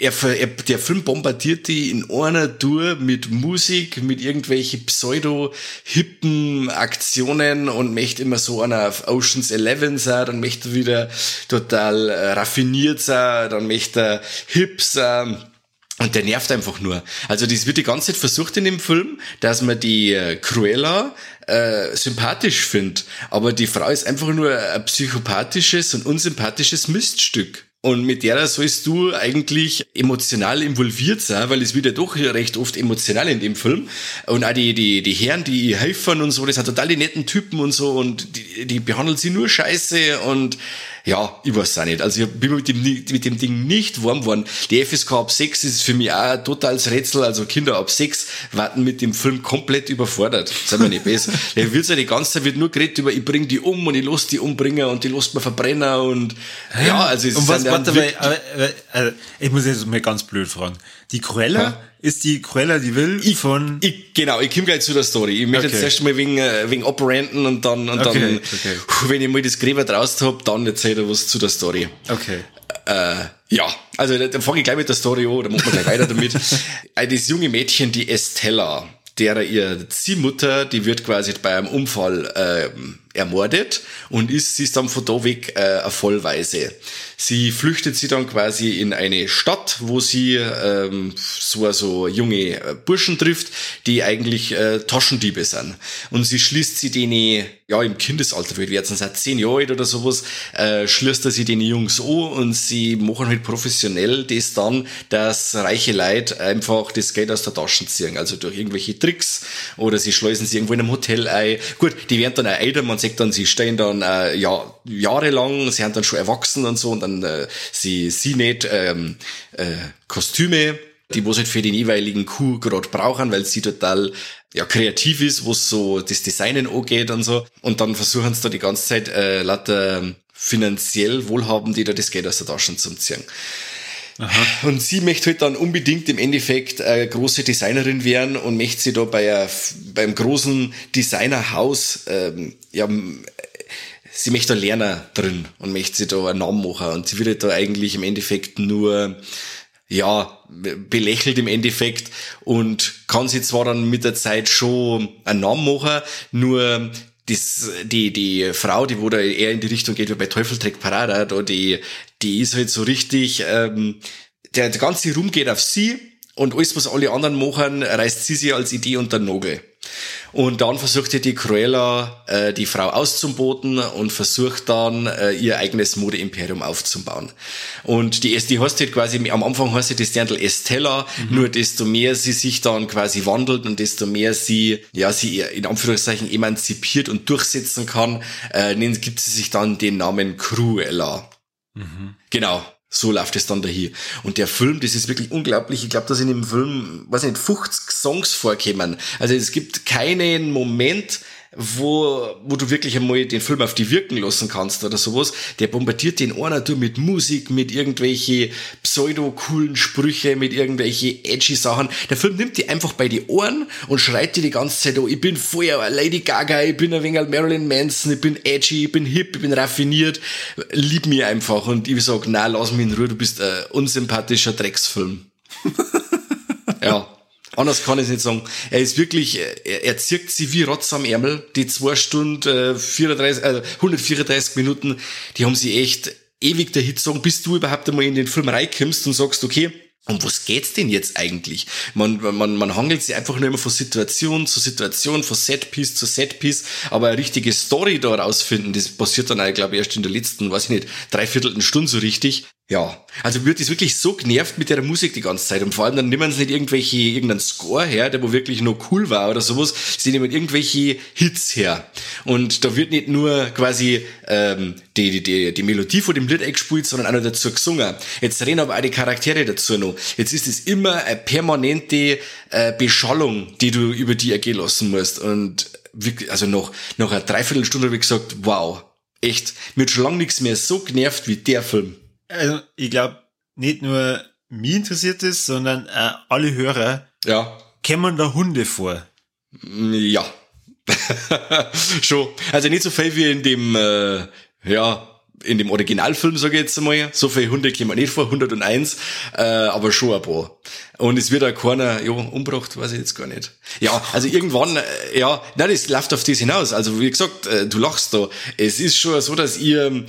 A: er, er, der Film bombardiert die in einer Tour mit Musik, mit irgendwelche pseudo-hippen Aktionen und möchte immer so einer auf Oceans 11 sein, dann möchte er wieder total äh, raffiniert sein, dann möchte er hip sein. Und der nervt einfach nur. Also das wird die ganze Zeit versucht in dem Film, dass man die äh, Cruella äh, sympathisch findet. Aber die Frau ist einfach nur ein psychopathisches und unsympathisches Miststück. Und mit der sollst du eigentlich emotional involviert sein, weil es wird ja doch recht oft emotional in dem Film. Und auch die, die, die Herren, die helfen und so, das sind total die netten Typen und so und die, die behandeln sie nur scheiße und ja, ich weiß auch nicht. Also ich bin mit dem, mit dem Ding nicht warm geworden. Die FSK ab 6 ist für mich auch ein totales Rätsel. Also Kinder ab 6 warten mit dem Film komplett überfordert. Seien wir nicht besser. (laughs) Der wird ja die ganze Zeit wird nur geredet über, ich bring die um und ich los die umbringen und die los mir verbrennen und ja, also es
B: und was, warte, weil, aber, aber, ich muss jetzt mal ganz blöd fragen. Die Cruella ja? ist die Cruella, die will
A: ich,
B: von...
A: Ich, genau, ich komme gleich zu der Story. Ich möchte okay. jetzt erst mal wegen, äh, wegen operanden und dann, und okay, dann okay. wenn ich mal das Gräber draußen hab, dann erzähle ich was zu der Story.
B: Okay.
A: Äh, ja, also dann fange ich gleich mit der Story an, dann machen wir gleich weiter damit. (laughs) Äh, das junge Mädchen, die Estella, derer ihr Ziehmutter, die wird quasi bei einem Unfall ähm, ermordet und ist, sie ist dann von da weg äh, eine Vollweise. Sie flüchtet sie dann quasi in eine Stadt, wo sie ähm, so so junge äh, Burschen trifft, die eigentlich äh, Taschendiebe sind. Und sie schließt sie denen, ja im Kindesalter, wird jetzt seit zehn Jahren alt oder sowas, äh, schließt sie den Jungs an und sie machen halt professionell das dann, dass reiche Leute einfach das Geld aus der Tasche ziehen. Also durch irgendwelche Tricks oder sie schleusen sie irgendwo in einem Hotel ein. Gut, die werden dann auch älter, man sagt dann, sie stehen dann äh, ja, jahrelang, sie haben dann schon erwachsen und so und dann äh, sie, sie nicht ähm, äh, Kostüme, die was halt für den jeweiligen Kuh gerade brauchen, weil sie total ja kreativ ist, was so das Designen angeht und so. Und dann versuchen sie da die ganze Zeit äh, lauter finanziell Wohlhabende da das Geld aus der Tasche zu ziehen. Aha. Und sie möchte halt dann unbedingt im Endeffekt eine große Designerin werden und möchte sie da bei a, beim großen Designerhaus, ähm, ja, sie möchte da lernen drin und möchte sie da einen Namen machen und sie wird da eigentlich im Endeffekt nur ja, belächelt im Endeffekt und kann sie zwar dann mit der Zeit schon einen Namen machen, nur das, die, die Frau, die wo da eher in die Richtung geht wie bei Teufel Parada, da die, die ist halt so richtig, ähm, der, der ganze Ruhm geht auf sie und alles, was alle anderen machen, reißt sie sich als Idee unter den Nagel. Und dann versucht ja die Cruella, äh, die Frau auszuboten und versucht dann, äh, ihr eigenes Modeimperium aufzubauen. Und die, die heißt halt quasi, am Anfang heißt sie das Dirndl Estella, mhm. nur desto mehr sie sich dann quasi wandelt und desto mehr sie, ja, sie in Anführungszeichen emanzipiert und durchsetzen kann, äh, gibt sie sich dann den Namen Cruella. Genau. So läuft es dann dahin. Und der Film, das ist wirklich unglaublich. Ich glaube, dass in dem Film, weiß nicht, 50 Songs vorkommen. Also es gibt keinen Moment, wo, wo du wirklich einmal den Film auf die wirken lassen kannst oder sowas. Der bombardiert den einer durch mit Musik, mit irgendwelche pseudo-coolen Sprüche, mit irgendwelche edgy Sachen. Der Film nimmt die einfach bei die Ohren und schreit dir die ganze Zeit, oh, ich bin vorher Lady Gaga, ich bin ein wenig Marilyn Manson, ich bin edgy, ich bin hip, ich bin raffiniert. Lieb mir einfach. Und ich sag, na, lass mich in Ruhe, du bist ein unsympathischer Drecksfilm. (laughs) ja. Anders kann ich es nicht sagen. Er ist wirklich, er, er zirkt sie wie Rotz am Ärmel. Die zwei Stunden, äh, 34, äh, 134 Minuten, die haben sie echt ewig der Hit sagen, bis du überhaupt einmal in den Film reinkommst und sagst, okay, um was geht's denn jetzt eigentlich? Man, man, man hangelt sich einfach nur immer von Situation zu Situation, von Setpiece zu Setpiece, aber eine richtige Story da rausfinden, das passiert dann, glaube ich, erst in der letzten, weiß ich nicht, dreiviertelten Stunde so richtig. Ja, also wird es wirklich so genervt mit der Musik die ganze Zeit? Und vor allem dann nehmen sie nicht irgendwelche, irgendeinen Score her, der wo wirklich noch cool war oder sowas, sie nehmen irgendwelche Hits her. Und da wird nicht nur quasi ähm, die, die, die, die Melodie von dem Lied eingespielt, sondern auch noch dazu gesungen. Jetzt reden aber auch die Charaktere dazu noch. Jetzt ist es immer eine permanente äh, Beschallung, die du über die ergehen lassen musst. Und also noch, nach einer Dreiviertelstunde habe ich gesagt, wow, echt, mir hat schon lange nichts mehr so genervt wie der Film.
B: Also, ich glaube, nicht nur mich interessiert es, sondern äh, alle Hörer.
A: Ja.
B: Kämen da Hunde vor?
A: Ja. (laughs) schon. Also nicht so viel wie in dem, äh, ja, in dem Originalfilm, sage ich jetzt einmal, so viele Hunde kommen nicht vor, 101, äh, aber schon ein paar. Und es wird auch keiner, ja, umgebracht, weiß ich jetzt gar nicht. Ja, also irgendwann, äh, ja, nein, das läuft auf das hinaus. Also wie gesagt, äh, du lachst da. Es ist schon so, dass ihr,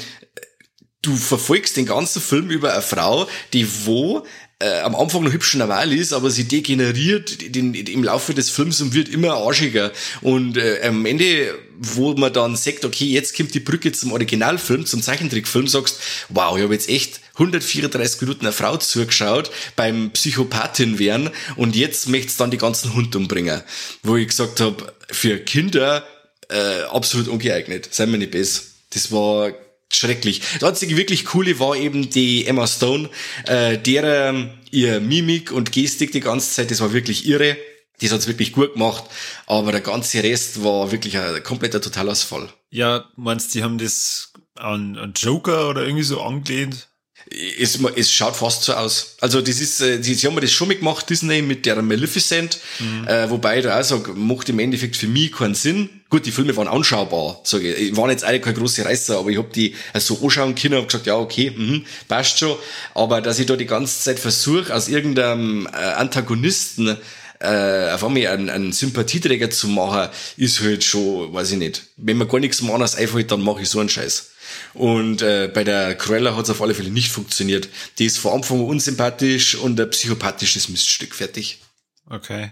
A: du verfolgst den ganzen Film über eine Frau, die wo äh, am Anfang noch hübsch normal ist, aber sie degeneriert den, im Laufe des Films und wird immer arschiger. Und äh, am Ende, wo man dann sagt, okay, jetzt kommt die Brücke zum Originalfilm, zum Zeichentrickfilm, sagst, wow, ich habe jetzt echt 134 Minuten eine Frau zugeschaut beim Psychopathin werden und jetzt möchte dann die ganzen Hunde umbringen. Wo ich gesagt habe, für Kinder äh, absolut ungeeignet, seien wir nicht besser. Das war schrecklich. Das einzige wirklich coole war eben die Emma Stone, äh, deren ihr Mimik und Gestik die ganze Zeit, das war wirklich irre. Das hat's wirklich gut gemacht, aber der ganze Rest war wirklich ein kompletter Totalausfall.
B: Ja, meinst du, die haben das an, an Joker oder irgendwie so angelehnt?
A: Es, es schaut fast so aus. Also das ist, äh, sie, haben das schon mitgemacht, Disney, mit der Maleficent, mhm. äh, wobei ich da auch sage, macht im Endeffekt für mich keinen Sinn. Gut, die Filme waren anschaubar, sage ich. Waren jetzt alle keine große Reißer, aber ich hab die so anschauen können und gesagt, ja, okay, mh, passt schon. Aber dass ich da die ganze Zeit versuche, aus irgendeinem äh, Antagonisten äh, auf einmal einen, einen Sympathieträger zu machen, ist halt schon, weiß ich nicht. Wenn mir gar nichts mehr anderes einfällt, dann mache ich so einen Scheiß. Und äh, bei der Cruella hat es auf alle Fälle nicht funktioniert. Die ist vor Anfang unsympathisch und ein psychopathisches Miststück. Fertig.
B: Okay.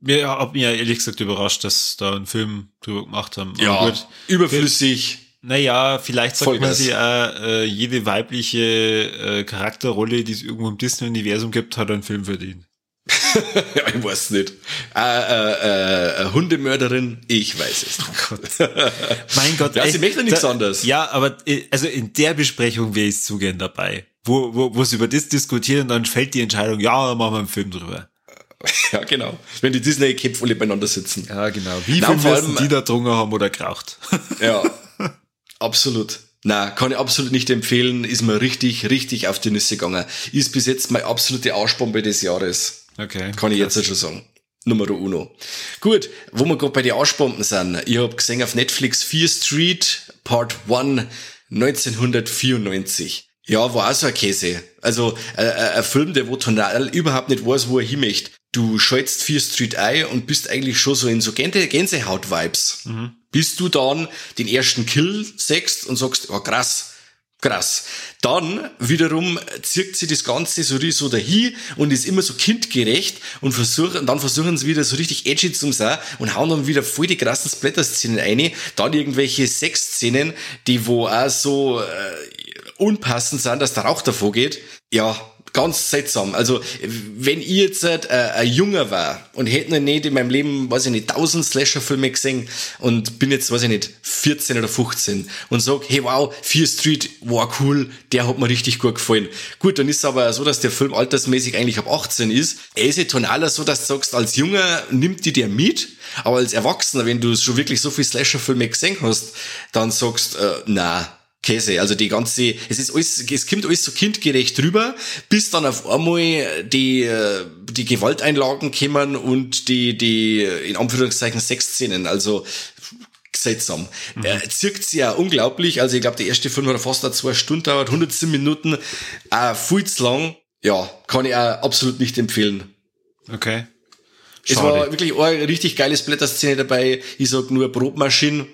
B: Mir hat mich ja ehrlich gesagt überrascht, dass da einen Film drüber gemacht haben.
A: ja, gut, überflüssig.
B: Naja, vielleicht sagt man sich auch, äh, jede weibliche äh, Charakterrolle, die es irgendwo im Disney-Universum gibt, hat einen Film verdient. (laughs)
A: ja, ich weiß nicht. Äh, äh, äh, Hundemörderin, ich weiß es.
B: Oh Gott. mein Gott. (laughs)
A: Ja, sie möchte nichts da, anderes.
B: Ja, aber äh, also in der Besprechung wäre ich zu gern dabei. Wo, wo, wo sie über das diskutieren und dann fällt die Entscheidung, ja, machen wir einen Film drüber. (laughs)
A: Ja, genau. Wenn die Disney-Köpfe alle beieinander sitzen.
B: Ja, genau. Wie viel müssen die da drungen haben oder geraucht?
A: ja, absolut. Na, kann ich absolut nicht empfehlen. Ist mir richtig, richtig auf die Nüsse gegangen. Ist bis jetzt meine absolute Arschbombe des Jahres.
B: Okay.
A: Kann ich jetzt schon sagen. Nummer uno. Gut, wo wir gerade bei den Arschbomben sind. Ich habe gesehen auf Netflix Fear Street Part 1 1994. Ja, war auch so ein Käse. Also äh, äh, ein Film, der wo tonal überhaupt nicht weiß, wo er hin möchte. Du schaltest Fear Street ein und bist eigentlich schon so in so Gänsehaut-Vibes. Mhm. Bis du dann den ersten Kill sechst und sagst, oh krass, krass. Dann wiederum zirkt sie das Ganze so, so dahin und ist immer so kindgerecht und versuchen, dann versuchen sie wieder so richtig edgy zu sein und hauen dann wieder voll die krassen Splatter-Szenen ein. Dann irgendwelche Sexszenen, die wo auch so äh, unpassend sind, dass der Rauch davor geht. Ja, ganz seltsam. Also, wenn ich jetzt äh, ein Junger war und hätte noch nicht in meinem Leben, weiß ich nicht, tausend Slasher-Filme gesehen und bin jetzt, weiß ich nicht, 14 oder 15 und sag, hey wow, Fear Street war cool, der hat mir richtig gut gefallen. Gut, dann ist es aber so, dass der Film altersmäßig eigentlich ab 18 ist. Er ist ja tonaler so, dass du sagst, als Junger nimmt die der mit, aber als Erwachsener, wenn du schon wirklich so viel Slasher-Filme gesehen hast, dann sagst, äh, na, Käse. Also die ganze, es ist alles, es kommt alles so kindgerecht rüber, bis dann auf einmal die, äh, die Gewalteinlagen kommen und die, die, in Anführungszeichen Sexszenen. Also, seltsam. Mhm. Er zirkt sie ja unglaublich. Also ich glaube, der erste Film hat fast zwei Stunden dauert, 110 Minuten, äh, viel zu lang. Ja, kann ich auch absolut nicht empfehlen.
B: Okay.
A: Schade. Es war wirklich eine richtig geile Splatter-Szene dabei. Ich sag nur Brotmaschinen.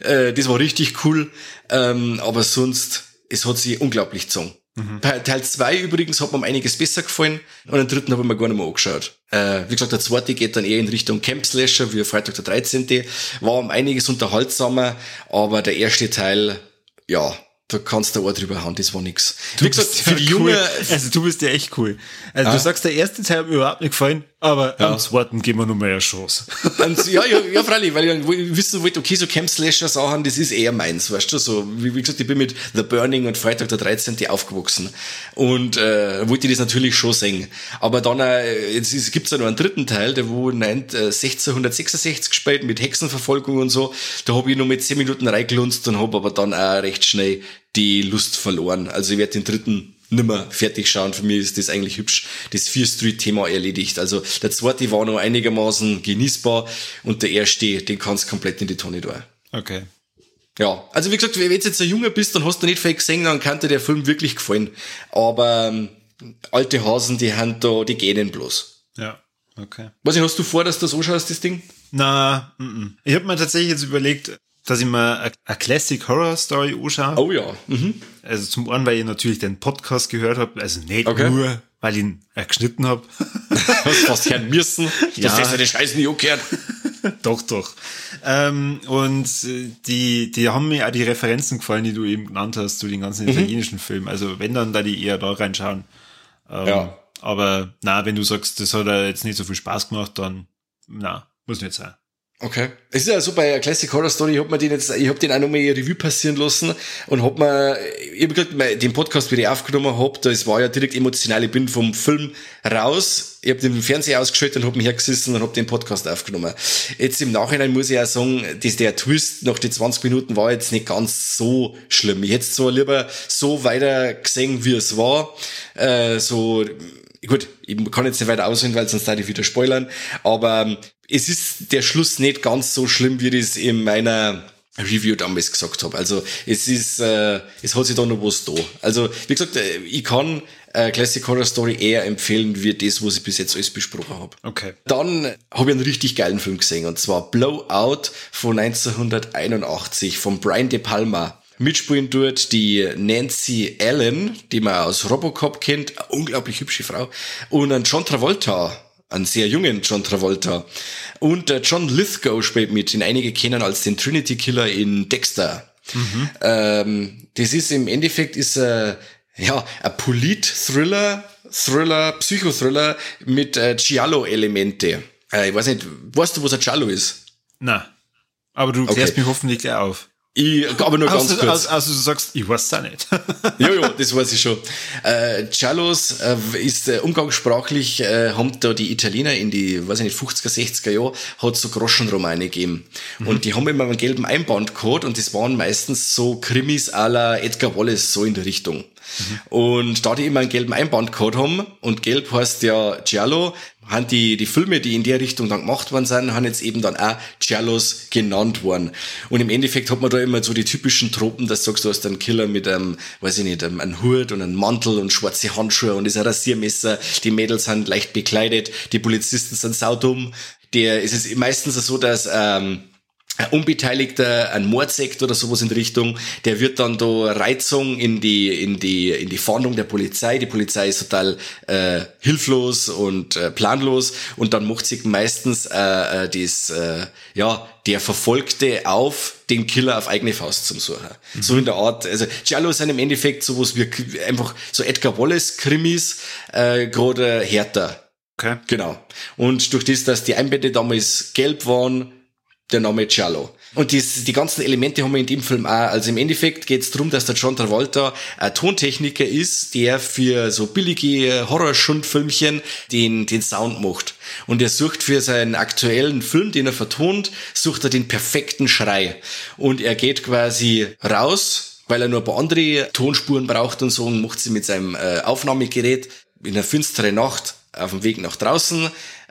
A: Äh, das war richtig cool. Ähm, aber sonst, es hat sich unglaublich gezogen. Mhm. Teil 2 übrigens hat mir einiges besser gefallen und den dritten habe ich mir gar nicht mehr angeschaut. Äh, wie gesagt, der zweite geht dann eher in Richtung Camp Slasher, wie Freitag der 13. War um einiges unterhaltsamer, aber der erste Teil, ja, da kannst du auch drüber hauen, das war nix.
B: Du Wie gesagt, für die cool. Junge. Also du bist ja echt cool. Also ah. du sagst, der erste Teil hat mir überhaupt nicht gefallen. Aber ja. am zweiten geben wir noch mehr Chance. (laughs)
A: Und, ja, ja, ja, freilich, weil ich wissen wollte, okay, so Camp-Slasher-Sachen, das ist eher meins, weißt du, so, wie, wie gesagt, ich bin mit The Burning und Freitag der 13. aufgewachsen und äh, wollte das natürlich schon singen. Aber dann, äh, jetzt ist, gibt's ja noch einen dritten Teil, der wo nein, äh, 1666 gespielt mit Hexenverfolgung und so, da habe ich nur mit 10 Minuten reingelunzt und habe aber dann auch recht schnell die Lust verloren. Also ich werde den dritten nimmer fertig schauen. Für mich ist das eigentlich hübsch. Das Fear Street Thema erledigt. Also der zweite war noch einigermaßen genießbar und der erste, den kannst du komplett in die Tonne tun.
B: Okay.
A: Ja, also wie gesagt, wenn du jetzt ein Junge bist, dann hast du nicht viel gesehen, dann kann dir der Film wirklich gefallen. Aber ähm, alte Hasen, die haben da, die gehen bloß.
B: Ja, okay.
A: Was hast du vor, dass du das anschaust, das Ding?
B: Na, m -m. ich habe mir tatsächlich jetzt überlegt, dass ich mir eine Classic Horror Story anschaue.
A: Oh ja. Mhm.
B: Also zum einen, weil ich natürlich den Podcast gehört habe, also nicht okay. nur, weil ich ihn äh, geschnitten habe. (laughs)
A: Hast fast hören müssen. Du ja. ja die Scheiße nicht angehört. (laughs)
B: doch, doch. Ähm, und äh, die, die haben mir auch die Referenzen gefallen, die du eben genannt hast zu den ganzen mhm. italienischen Filmen. Also wenn, dann da die eher da reinschauen. Ähm, ja. Aber na, wenn du sagst, das hat er jetzt nicht so viel Spaß gemacht, dann na, muss nicht sein.
A: Okay. Es ist ja so bei Classic Horror Story, ich hab mir den jetzt, ich hab den auch nochmal Revue passieren lassen und hab mir, ich hab gerade den Podcast, wie ich aufgenommen hab, das war ja direkt emotional, ich bin vom Film raus, ich hab den Fernseher ausgeschaltet und hab mich hergesessen und hab den Podcast aufgenommen. Jetzt im Nachhinein muss ich auch sagen, dass der Twist nach den 20 Minuten war jetzt nicht ganz so schlimm. Ich hätte zwar lieber so weiter gesehen, wie es war, äh, so, gut, ich kann jetzt nicht weiter aussehen, weil sonst würde ich wieder spoilern, aber ähm, es ist der Schluss nicht ganz so schlimm, wie ich es in meiner Review damals gesagt habe. Also es ist, äh, es hat sich da noch was da. Also wie gesagt, äh, ich kann äh, Classic Horror Story eher empfehlen, wie das, was ich bis jetzt alles besprochen habe.
B: Okay.
A: Dann habe ich einen richtig geilen Film gesehen und zwar Blowout von 1981 von Brian De Palma. Mitspielen dort die Nancy Allen, die man aus Robocop kennt, eine unglaublich hübsche Frau, und ein John Travolta, einen sehr jungen John Travolta. Und äh, John Lithgow spielt mit, den einige kennen als den Trinity Killer in Dexter. Mhm. Ähm, das ist im Endeffekt ist äh, ja ein Polit-Thriller, Thriller, Psychothriller mit äh, Giallo-Elemente. Äh, ich weiß nicht, weißt du, was ein Giallo ist?
B: Na, aber du klärst okay. mich hoffentlich gleich auf.
A: Ich, aber nur ganz
B: also,
A: kurz.
B: Also, also, du sagst, ich weiß es nicht. (laughs)
A: ja, ja, das weiß ich schon. Äh, Giallos äh, ist äh, umgangssprachlich, äh, haben da die Italiener in die, weiß ich nicht, 50er, 60er Jahre, hat so Groschenromane gegeben. Mhm. Und die haben immer einen gelben Einband gehabt und das waren meistens so Krimis à la Edgar Wallace, so in der Richtung. Mhm. Und da die immer einen gelben Einband gehabt haben, und gelb heißt ja Giallo, haben die, die Filme, die in der Richtung dann gemacht worden sind, haben jetzt eben dann auch Giallos genannt worden. Und im Endeffekt hat man da immer so die typischen Tropen, dass du sagst, du hast einen Killer mit einem, weiß ich nicht, einem Hut und einem Mantel und schwarze Handschuhe und ist ein Rasiermesser, die Mädels sind leicht bekleidet, die Polizisten sind saudumm. Der, es ist meistens so, dass, ähm, Unbeteiligter, ein Mordsekt oder sowas in die Richtung, der wird dann da Reizung in die, in die, in die Fahndung der Polizei. Die Polizei ist total äh, hilflos und äh, planlos und dann macht sich meistens äh, äh, das, äh, ja, der Verfolgte auf, den Killer auf eigene Faust zum Suchen. Mhm. So in der Art, also Giallo sind im Endeffekt sowas wie einfach so Edgar Wallace-Krimis, äh, gerade härter.
B: Okay.
A: Genau. Und durch das, dass die Einbände damals gelb waren, der Name Giallo. Und dies, die ganzen Elemente haben wir in dem Film auch. Also im Endeffekt geht es darum, dass der John Travolta ein Tontechniker ist, der für so billige Horrorschundfilmchen den, den Sound macht. Und er sucht für seinen aktuellen Film, den er vertont, sucht er den perfekten Schrei. Und er geht quasi raus, weil er nur ein paar andere Tonspuren braucht und so, und macht sie mit seinem äh, Aufnahmegerät in einer finsteren Nacht auf dem Weg nach draußen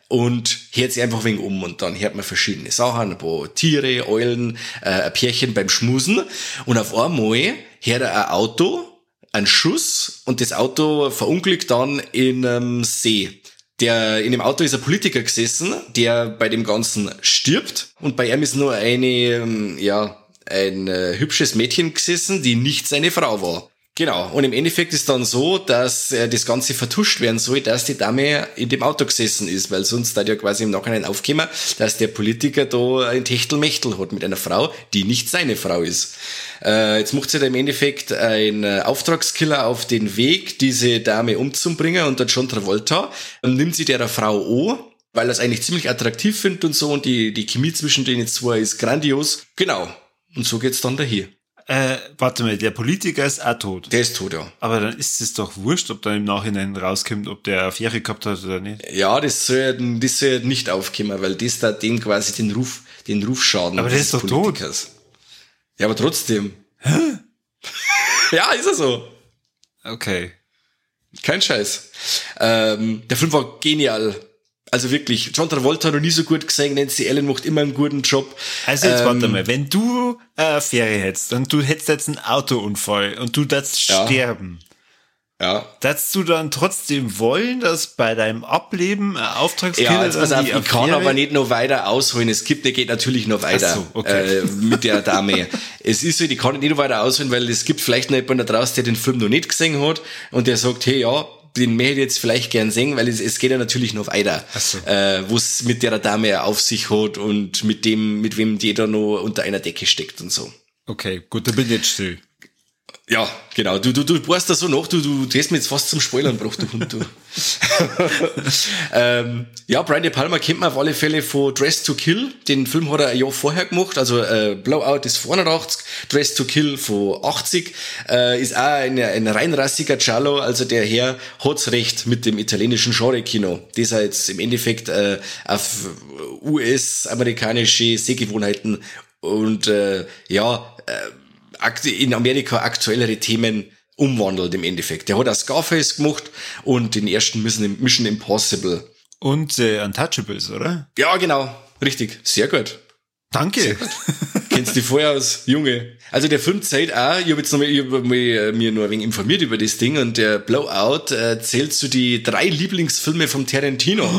A: und hört sich einfach wegen um und dann hört man verschiedene Sachen, ein paar Tiere, Eulen, äh, ein Pärchen beim Schmusen und auf einmal hört er ein Auto, ein Schuss und das Auto verunglückt dann in einem See. Der, in dem Auto ist ein Politiker gesessen, der bei dem Ganzen stirbt und bei ihm ist nur eine, ähm, ja, ein äh, hübsches Mädchen gesessen, die nicht seine Frau war. Genau. Und im Endeffekt ist dann so, dass äh, das Ganze vertuscht werden soll, dass die Dame in dem Auto gesessen ist, weil sonst da ja quasi im Nachhinein aufkäme, dass der Politiker da ein Techtelmechtel hat mit einer Frau, die nicht seine Frau ist. Äh, jetzt macht sich da im Endeffekt ein äh, Auftragskiller auf den Weg, diese Dame umzubringen und der John Travolta nimmt sie der Frau an weil er es eigentlich ziemlich attraktiv findet und so und die, die Chemie zwischen denen zwei ist grandios. Genau. Und so geht's dann daher.
B: Äh, warte mal, der Politiker ist auch tot.
A: Der ist tot, ja.
B: Aber dann ist es doch wurscht, ob da im Nachhinein rauskommt, ob der Affäre gehabt hat oder nicht.
A: Ja, das soll, das soll nicht aufkommen, weil das da dem quasi den Ruf, den Ruf schaden.
B: Aber der ist doch
A: Politikers. tot. Ja, aber trotzdem. Hä? (laughs) ja, ist er so.
B: Okay.
A: Kein Scheiß. Ähm, der Film war genial. Also wirklich, John Travolta noch nie so gut gesehen, Nancy Allen macht immer einen guten Job.
B: Also jetzt ähm, warte mal, wenn du eine Affäre hättest und du hättest jetzt einen Autounfall und du darfst ja. sterben,
A: ja.
B: Darfst du dann trotzdem wollen, dass bei deinem Ableben ein Auftragskiller
A: ja, pass auf, ich kann aber nicht noch weiter ausholen. Es gibt, der geht natürlich noch weiter so, okay. äh, mit der Dame. (laughs) es ist so, die kann nicht noch weiter ausholen, weil es gibt vielleicht noch jemanden da draußen, der den Film noch nicht gesehen hat und der sagt, hey, ja, den ich jetzt vielleicht gern sehen, weil es, es geht ja natürlich noch weiter, so. äh, wo es mit der Dame auf sich hat und mit dem, mit wem die da noch unter einer Decke steckt und so.
B: Okay, gut, da bin ich jetzt still.
A: Ja, genau. Du, du, du bohrst da so nach, du, du drehst mir jetzt fast zum Spoilern, brauch du Hund, du. (laughs) ähm, ja, Brian De Palma kennt man auf alle Fälle von Dress to Kill. Den Film hat er ein Jahr vorher gemacht. Also äh, Blowout ist 85, Dress to Kill von 80. Äh, ist auch ein, ein reinrassiger Giallo. Also der Herr hat's recht mit dem italienischen Genre-Kino. Das er jetzt im Endeffekt äh, auf US-amerikanische Sehgewohnheiten und äh, ja, äh, in Amerika aktuellere Themen umwandelt im Endeffekt. Der hat auch Scarface gemacht und den ersten Mission Impossible.
B: Und äh, Untouchables, oder?
A: Ja, genau. Richtig. Sehr gut.
B: Danke. Sehr
A: gut. Kennst du vorher aus, Junge? Also der Film zählt auch, ich habe jetzt noch mal, ich hab äh, mir nur ein wenig informiert über das Ding und der Blowout äh, zählt zu die drei Lieblingsfilme vom Tarantino.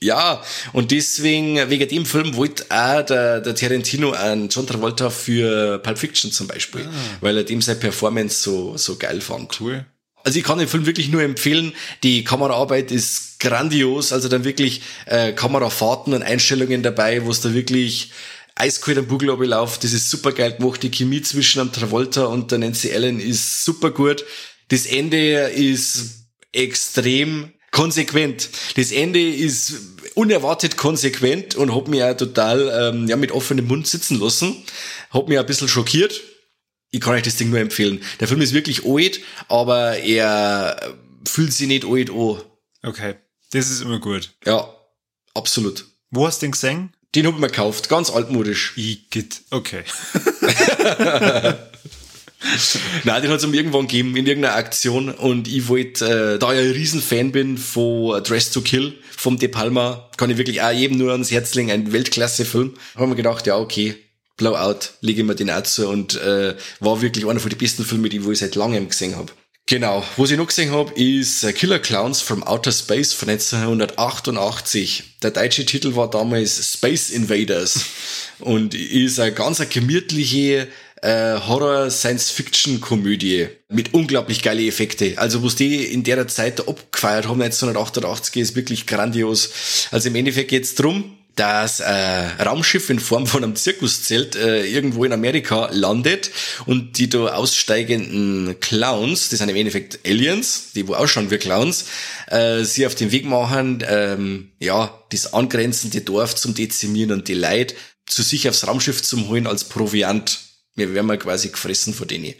A: Ja, und deswegen, wegen dem Film wollte auch der, der Tarantino einen John Travolta für Pulp Fiction zum Beispiel, ah. weil er dem seine Performance so, so geil fand.
B: Cool.
A: Also ich kann den Film wirklich nur empfehlen. Die Kameraarbeit ist grandios, also dann wirklich äh, Kamerafahrten und Einstellungen dabei, wo es da wirklich eiskalt am Bugel läuft. Das ist super geil gemacht. Die Chemie zwischen dem Travolta und der Nancy Allen ist super gut. Das Ende ist extrem konsequent. Das Ende ist unerwartet konsequent und hat mich auch total ähm, ja, mit offenem Mund sitzen lassen. Hat mich ein bisschen schockiert. Ich kann euch das Ding nur empfehlen. Der Film ist wirklich alt, aber er fühlt sich nicht alt an.
B: Okay, das ist immer gut.
A: Ja, absolut.
B: Wo hast du den gesehen?
A: Den hab ich mir gekauft, ganz altmodisch.
B: Geht. Okay. (laughs) (laughs)
A: Nein, den hat es um irgendwann gegeben, in irgendeiner Aktion. Und ich wollte, äh, da ich ein Riesenfan bin von Dress to Kill, vom De Palma, kann ich wirklich auch jedem nur ans Herz legen, ein Weltklasse-Film. Haben wir gedacht, ja, okay, Blowout, lege ich mir den auch zu und äh, war wirklich einer von den besten Filmen, die ich seit langem gesehen habe. Genau. Was ich noch gesehen habe, ist Killer Clowns from Outer Space von 1988. Der deutsche Titel war damals Space Invaders (laughs) und ist eine ganz gemütliche äh, Horror-Science-Fiction-Komödie mit unglaublich geile Effekte. Also was die in der Zeit abgefeiert haben, 1988, ist wirklich grandios. Also im Endeffekt geht's drum, dass äh, Raumschiff in Form von einem Zirkuszelt äh, irgendwo in Amerika landet und die da aussteigenden Clowns, das sind im Endeffekt Aliens, die wo ausschauen wie Clowns, äh, sie auf den Weg machen, ähm, ja, das angrenzende Dorf zum Dezimieren und die Leid zu sich aufs Raumschiff zum holen als Proviant wir werden mal quasi gefressen von denen.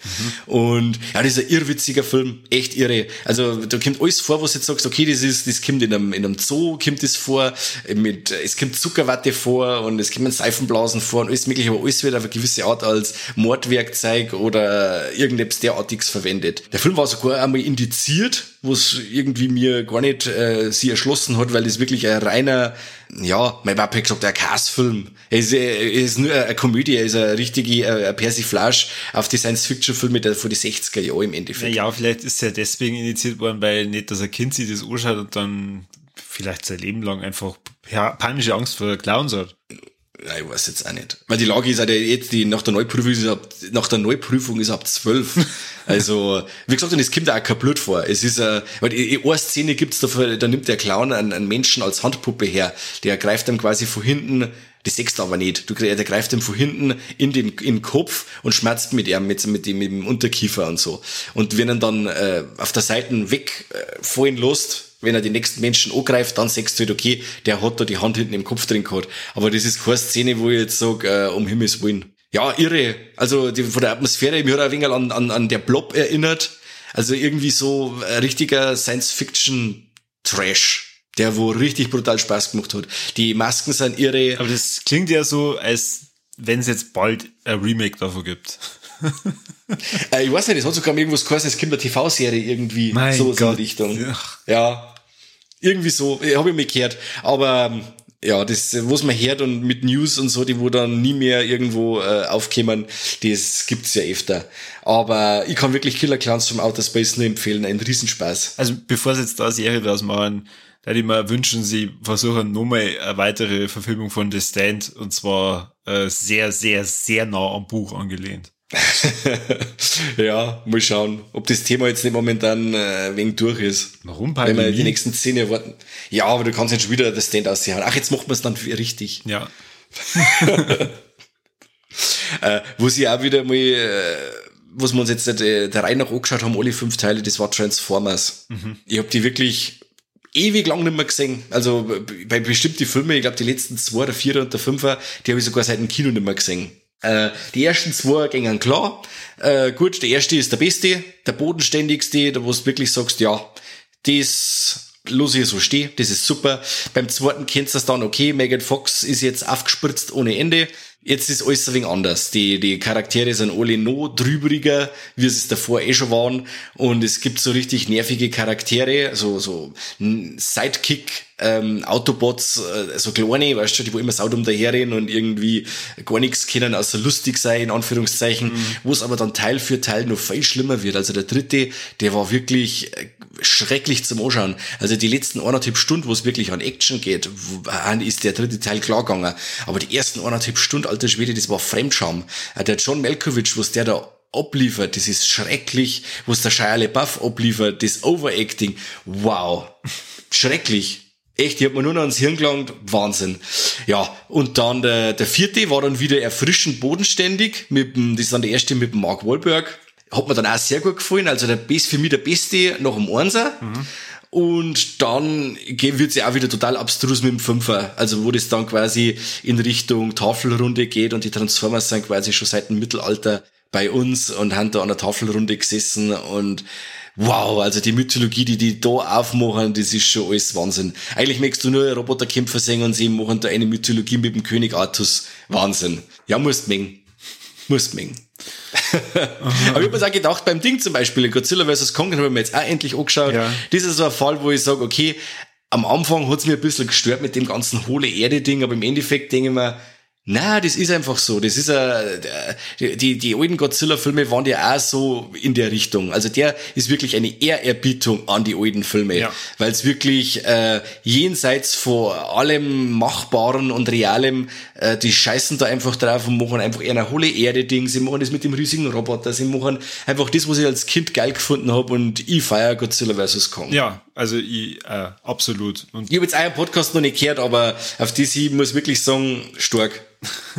A: Mhm. Und ja, das ist ein irrwitziger Film, echt irre. Also da kommt alles vor, was du jetzt sagst, okay, das ist, das kommt in einem, in einem Zoo, kommt das vor, mit, es kommt Zuckerwatte vor und es kommen Seifenblasen vor und alles mögliche, aber alles wird auf eine gewisse Art als Mordwerkzeug oder irgendetwas derartiges verwendet. Der Film war sogar einmal indiziert, wo es irgendwie mir gar nicht äh, sie erschlossen hat, weil es wirklich ein reiner ja, mein Papa hat gesagt, ein Cast-Film. Er ist, nur eine Komödie, er ist eine richtige äh, Persiflage auf die Science-Fiction-Filme von den 60er Jahren im Endeffekt.
B: Ja, vielleicht ist er deswegen initiiert worden, weil nicht, dass ein Kind sich das anschaut und dann vielleicht sein Leben lang einfach panische Angst vor Clowns hat.
A: Ja, ich weiß jetzt auch nicht. Weil die Lage ist halt jetzt, die nach der Neuprüfung ist ab, nach der Neuprüfung ist ab zwölf. (laughs) Also, wie gesagt, und es kommt auch kein Blut vor. Es ist, äh, weil in einer Szene gibt's dafür, da nimmt der Clown einen, einen Menschen als Handpuppe her. Der greift dann quasi von hinten, das sechst aber nicht. Du, der greift ihm von hinten in den, in den Kopf und schmerzt mit ihm, mit, mit dem, mit dem Unterkiefer und so. Und wenn er dann, äh, auf der Seite wegfallen äh, lässt, wenn er die nächsten Menschen angreift, dann sagst du halt, okay, der hat da die Hand hinten im Kopf drin gehabt. Aber das ist keine Szene, wo ich jetzt sage, äh, um Himmels Willen. Ja, irre. Also die, von der Atmosphäre, mir hat ein wenig an, an, an der Blob erinnert. Also irgendwie so ein richtiger Science-Fiction-Trash, der wo richtig brutal Spaß gemacht hat. Die Masken sind irre.
B: Aber das klingt ja so, als wenn es jetzt bald ein Remake davon gibt. (laughs)
A: äh, ich weiß nicht, es hat sogar irgendwas geheißen, es gibt eine TV-Serie irgendwie, mein so in die Richtung. Ja. ja. Irgendwie so, habe ich mich gehört. Aber ähm, ja, das, was man hört und mit News und so, die wo dann nie mehr irgendwo äh, aufkommen, das gibt's ja öfter. Aber ich kann wirklich Killer Clowns vom Outer Space nur empfehlen, ein Riesenspaß.
B: Also bevor sie jetzt da Serie draus machen, da ich mir wünschen, sie versuchen nochmal eine weitere Verfilmung von The Stand und zwar äh, sehr, sehr, sehr nah am Buch angelehnt. (laughs)
A: ja, mal schauen, ob das Thema jetzt nicht momentan äh, wegen durch ist.
B: Warum?
A: Pandemie? Wenn wir die nächsten zehn Jahre warten. Ja, aber du kannst jetzt schon wieder das Stand aussehen. Ach, jetzt macht man es dann richtig.
B: Ja. (laughs)
A: äh, wo sie auch wieder mal, äh, was wir uns jetzt äh, der Reihe nach angeschaut haben, alle fünf Teile, das war Transformers. Mhm. Ich habe die wirklich ewig lang nicht mehr gesehen. Also bei bestimmten Filmen, ich glaube die letzten zwei, der vier und der fünfer, die habe ich sogar seit dem Kino nicht mehr gesehen. Äh, die ersten zwei gingen klar. Äh, gut, der erste ist der beste, der bodenständigste, da wo du wirklich sagst, ja, das los ich so stehen, das ist super. Beim zweiten kennst du es dann, okay, Megan Fox ist jetzt aufgespritzt ohne Ende. Jetzt ist alles ein wenig anders. Die, die Charaktere sind alle noch drüberiger, wie sie es davor eh schon waren. Und es gibt so richtig nervige Charaktere, so, so Sidekick, ähm, Autobots, äh, so kleine, weißt du, die wo immer saudum daherrennen und irgendwie gar nichts können, außer lustig sein, in Anführungszeichen, mhm. wo es aber dann Teil für Teil noch viel schlimmer wird. Also der dritte, der war wirklich äh, schrecklich zum Anschauen. Also die letzten anderthalb Stunden, wo es wirklich an Action geht, ist der dritte Teil klar gegangen. Aber die ersten anderthalb Stunden, alter Schwede, das war Fremdscham. Äh, der John Malkovich, was der da abliefert, das ist schrecklich, was der Shia LaBeouf abliefert, das Overacting, wow, schrecklich. Echt, ich hab mir nur noch ans Hirn gelangt. Wahnsinn. Ja, und dann der, der vierte war dann wieder erfrischend bodenständig. Mit dem, das ist dann der erste mit dem Mark Wahlberg. Hat mir dann auch sehr gut gefallen. Also der Best, für mich der Beste nach dem Einser. Mhm. Und dann wird sie auch wieder total abstrus mit dem Fünfer. Also wo das dann quasi in Richtung Tafelrunde geht und die Transformers sind quasi schon seit dem Mittelalter bei uns und haben da an der Tafelrunde gesessen und wow, also die Mythologie, die die da aufmachen, das ist schon alles Wahnsinn. Eigentlich möchtest du nur Roboterkämpfer sehen und sie machen da eine Mythologie mit dem König Artus. Wahnsinn. Ja, musst mengen. Musst mengen. (laughs) Aber ich habe mir auch gedacht, beim Ding zum Beispiel, Godzilla vs. Kong, haben wir mir jetzt auch endlich angeschaut. Ja. Das ist so ein Fall, wo ich sage, okay, am Anfang hat's mir ein bisschen gestört mit dem ganzen hohle Erde-Ding, aber im Endeffekt denke ich mir, na, das ist einfach so. Das ist äh, die, die alten Godzilla-Filme waren ja auch so in der Richtung. Also der ist wirklich eine Ehrerbietung an die alten Filme, ja. weil es wirklich äh, jenseits von allem Machbaren und Realem, äh, die scheißen da einfach drauf und machen einfach eher eine hohle Erde-Ding. Sie machen das mit dem riesigen Roboter. Sie machen einfach das, was ich als Kind geil gefunden habe und ich feiere Godzilla vs. Kong.
B: Ja, also ich, äh, absolut.
A: Und ich habe jetzt einen Podcast noch nicht gehört, aber auf das ich muss wirklich sagen, stark.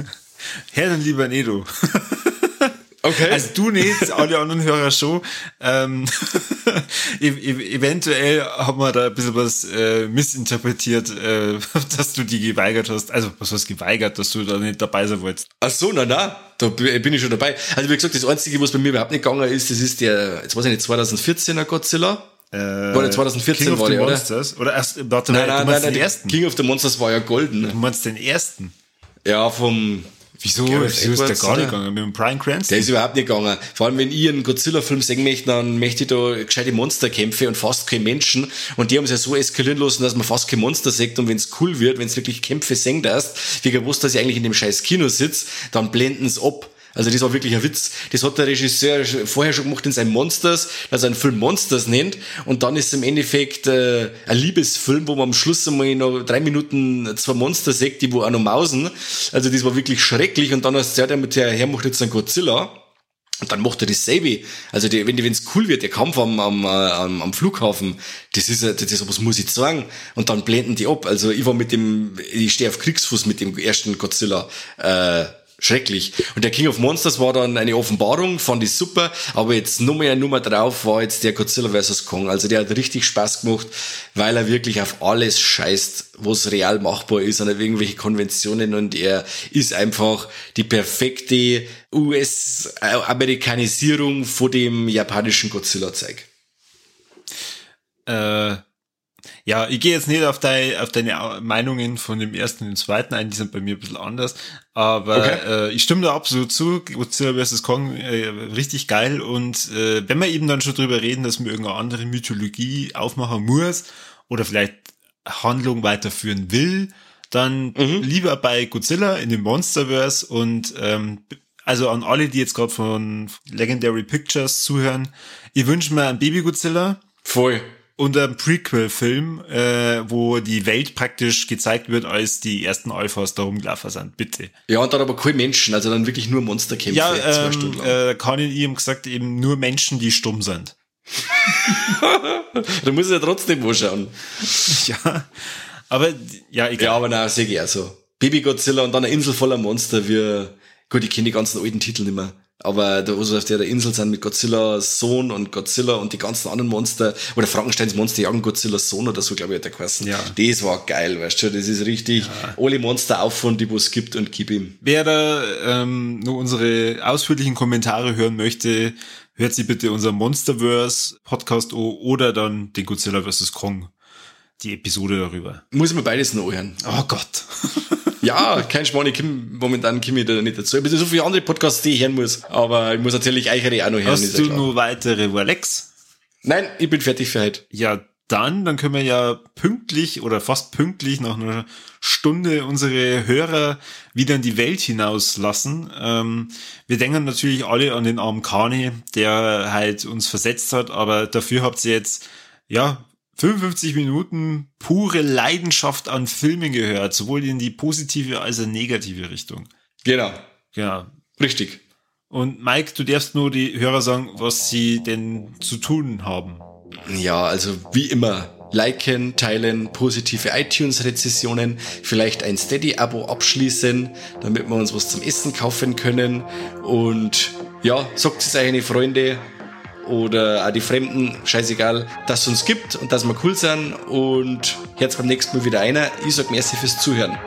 A: (laughs)
B: Herr dann lieber Nedo. (laughs) Okay. Also du nicht, alle anderen Hörer schon. Ähm, (laughs) e-, e-, eventuell haben wir da ein bisschen was äh, missinterpretiert, äh, dass du die geweigert hast. Also was hast geweigert, dass du da nicht dabei sein wolltest.
A: Ach so, na na, da bin ich schon dabei. Also wie gesagt, das Einzige, was bei mir überhaupt nicht gegangen ist, das ist der, jetzt weiß ich nicht, 2014er Godzilla.
B: Äh, war der 2014
A: King
B: war
A: der,
B: oder? Monsters? Oder erst, warte,
A: nein, nein, nein, nein, den ersten. King of the Monsters war ja golden.
B: Du meinst den ersten?
A: Ja, vom
B: Wieso? Wieso ist der gar nicht gegangen? Mit dem Brian Cranston?
A: Der ist überhaupt nicht gegangen. Vor allem, wenn ich einen Godzilla-Film sehen möchte, dann möchte ich da gescheite Monsterkämpfe und fast keine Menschen. Und die haben es ja so eskalieren lassen, dass man fast kein Monster sieht. Und wenn es cool wird, wenn es wirklich Kämpfe sehen darfst, wie gewusst, dass ich eigentlich in dem scheiß Kino sitze, dann blenden es ab. Also das war wirklich ein Witz. Das hat der Regisseur vorher schon gemacht in seinen Monsters, dass er einen Film Monsters nennt. Und dann ist es im Endeffekt äh, ein Liebesfilm, wo man am Schluss einmal noch drei Minuten zwei Monster sieht, die wo auch noch mausen. Also das war wirklich schrecklich. Und dann hast du ja, der Herr macht jetzt einen Godzilla. Und dann macht er dasselbe. Also die, wenn wenn's cool wird, der Kampf am, am, am, am Flughafen, das ist, das ist, was muss ich sagen. Und dann blenden die ab. Also ich war mit dem, ich stehe auf Kriegsfuß mit dem ersten Godzilla. Äh, schrecklich. Und der King of Monsters war dann eine Offenbarung, fand ich super, aber jetzt nur mehr Nummer drauf war jetzt der Godzilla vs. Kong. Also der hat richtig Spaß gemacht, weil er wirklich auf alles scheißt, was real machbar ist, an irgendwelche Konventionen und er ist einfach die perfekte US-Amerikanisierung von dem japanischen Godzilla-Zeug.
B: Äh, ja, ich gehe jetzt nicht auf, dein, auf deine Meinungen von dem ersten und dem zweiten ein, die sind bei mir ein bisschen anders. Aber okay. äh, ich stimme da absolut zu. Godzilla vs. Kong, äh, richtig geil. Und äh, wenn wir eben dann schon drüber reden, dass man irgendeine andere Mythologie aufmachen muss oder vielleicht Handlung weiterführen will, dann mhm. lieber bei Godzilla in dem Monsterverse und ähm, also an alle, die jetzt gerade von Legendary Pictures zuhören, ich wünsche mir ein Baby Godzilla.
A: Voll
B: und ein Prequel-Film, äh, wo die Welt praktisch gezeigt wird, als die ersten Alphas da rumgelaufen sind. Bitte.
A: Ja, und dann aber keine Menschen, also dann wirklich nur Monsterkämpfe.
B: Ja, ähm, äh, kann ich ihm gesagt, eben nur Menschen, die stumm sind. (laughs)
A: da muss ich ja trotzdem wo schauen.
B: Ja, aber ja,
A: egal. Ja, aber na, sehe ich auch so. Baby Godzilla und dann eine Insel voller Monster, wie, gut, ich kenne die ganzen alten Titel nicht mehr. Aber da, wo sie auf der Insel sind mit Godzilla's Sohn und Godzilla und die ganzen anderen Monster, oder Frankensteins Monster jagen Godzilla's Sohn oder so, glaube ich, hat der geheißen. Ja. Das war geil, weißt du, das ist richtig, ja. alle Monster auffahren, die wo es gibt und gib ihm.
B: Wer da ähm, nur unsere ausführlichen Kommentare hören möchte, hört sich bitte unser Monsterverse Podcast oder dann den Godzilla vs. Kong, die Episode darüber.
A: Muss ich mir beides noch hören.
B: Oh Gott. (laughs)
A: Ja, kein Schmarrn, ich komm, momentan komme ich da nicht dazu. Ich habe so viele andere Podcasts, die ich hören muss, aber ich muss natürlich eichere auch noch hören.
B: Hast du nur weitere Walex?
A: Nein, ich bin fertig für heute.
B: Ja, dann, dann können wir ja pünktlich oder fast pünktlich nach einer Stunde unsere Hörer wieder in die Welt hinauslassen. Ähm, wir denken natürlich alle an den armen Kani, der halt uns versetzt hat, aber dafür habt ihr jetzt, ja, 55 Minuten pure Leidenschaft an Filmen gehört, sowohl in die positive als auch negative Richtung.
A: Genau.
B: Genau.
A: Richtig.
B: Und Mike, du darfst nur die Hörer sagen, was sie denn zu tun haben.
A: Ja, also wie immer, liken, teilen, positive iTunes-Rezessionen, vielleicht ein Steady-Abo abschließen, damit wir uns was zum Essen kaufen können. Und ja, sagt es euch eine Freunde, oder auch die Fremden, scheißegal, dass es uns gibt und dass wir cool sind und jetzt beim nächsten Mal wieder einer. Ich sag merci fürs Zuhören.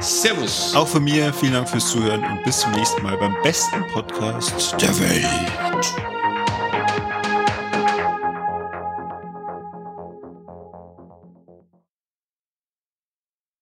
A: Servus.
B: Auch von mir vielen Dank fürs Zuhören und bis zum nächsten Mal beim besten Podcast der Welt.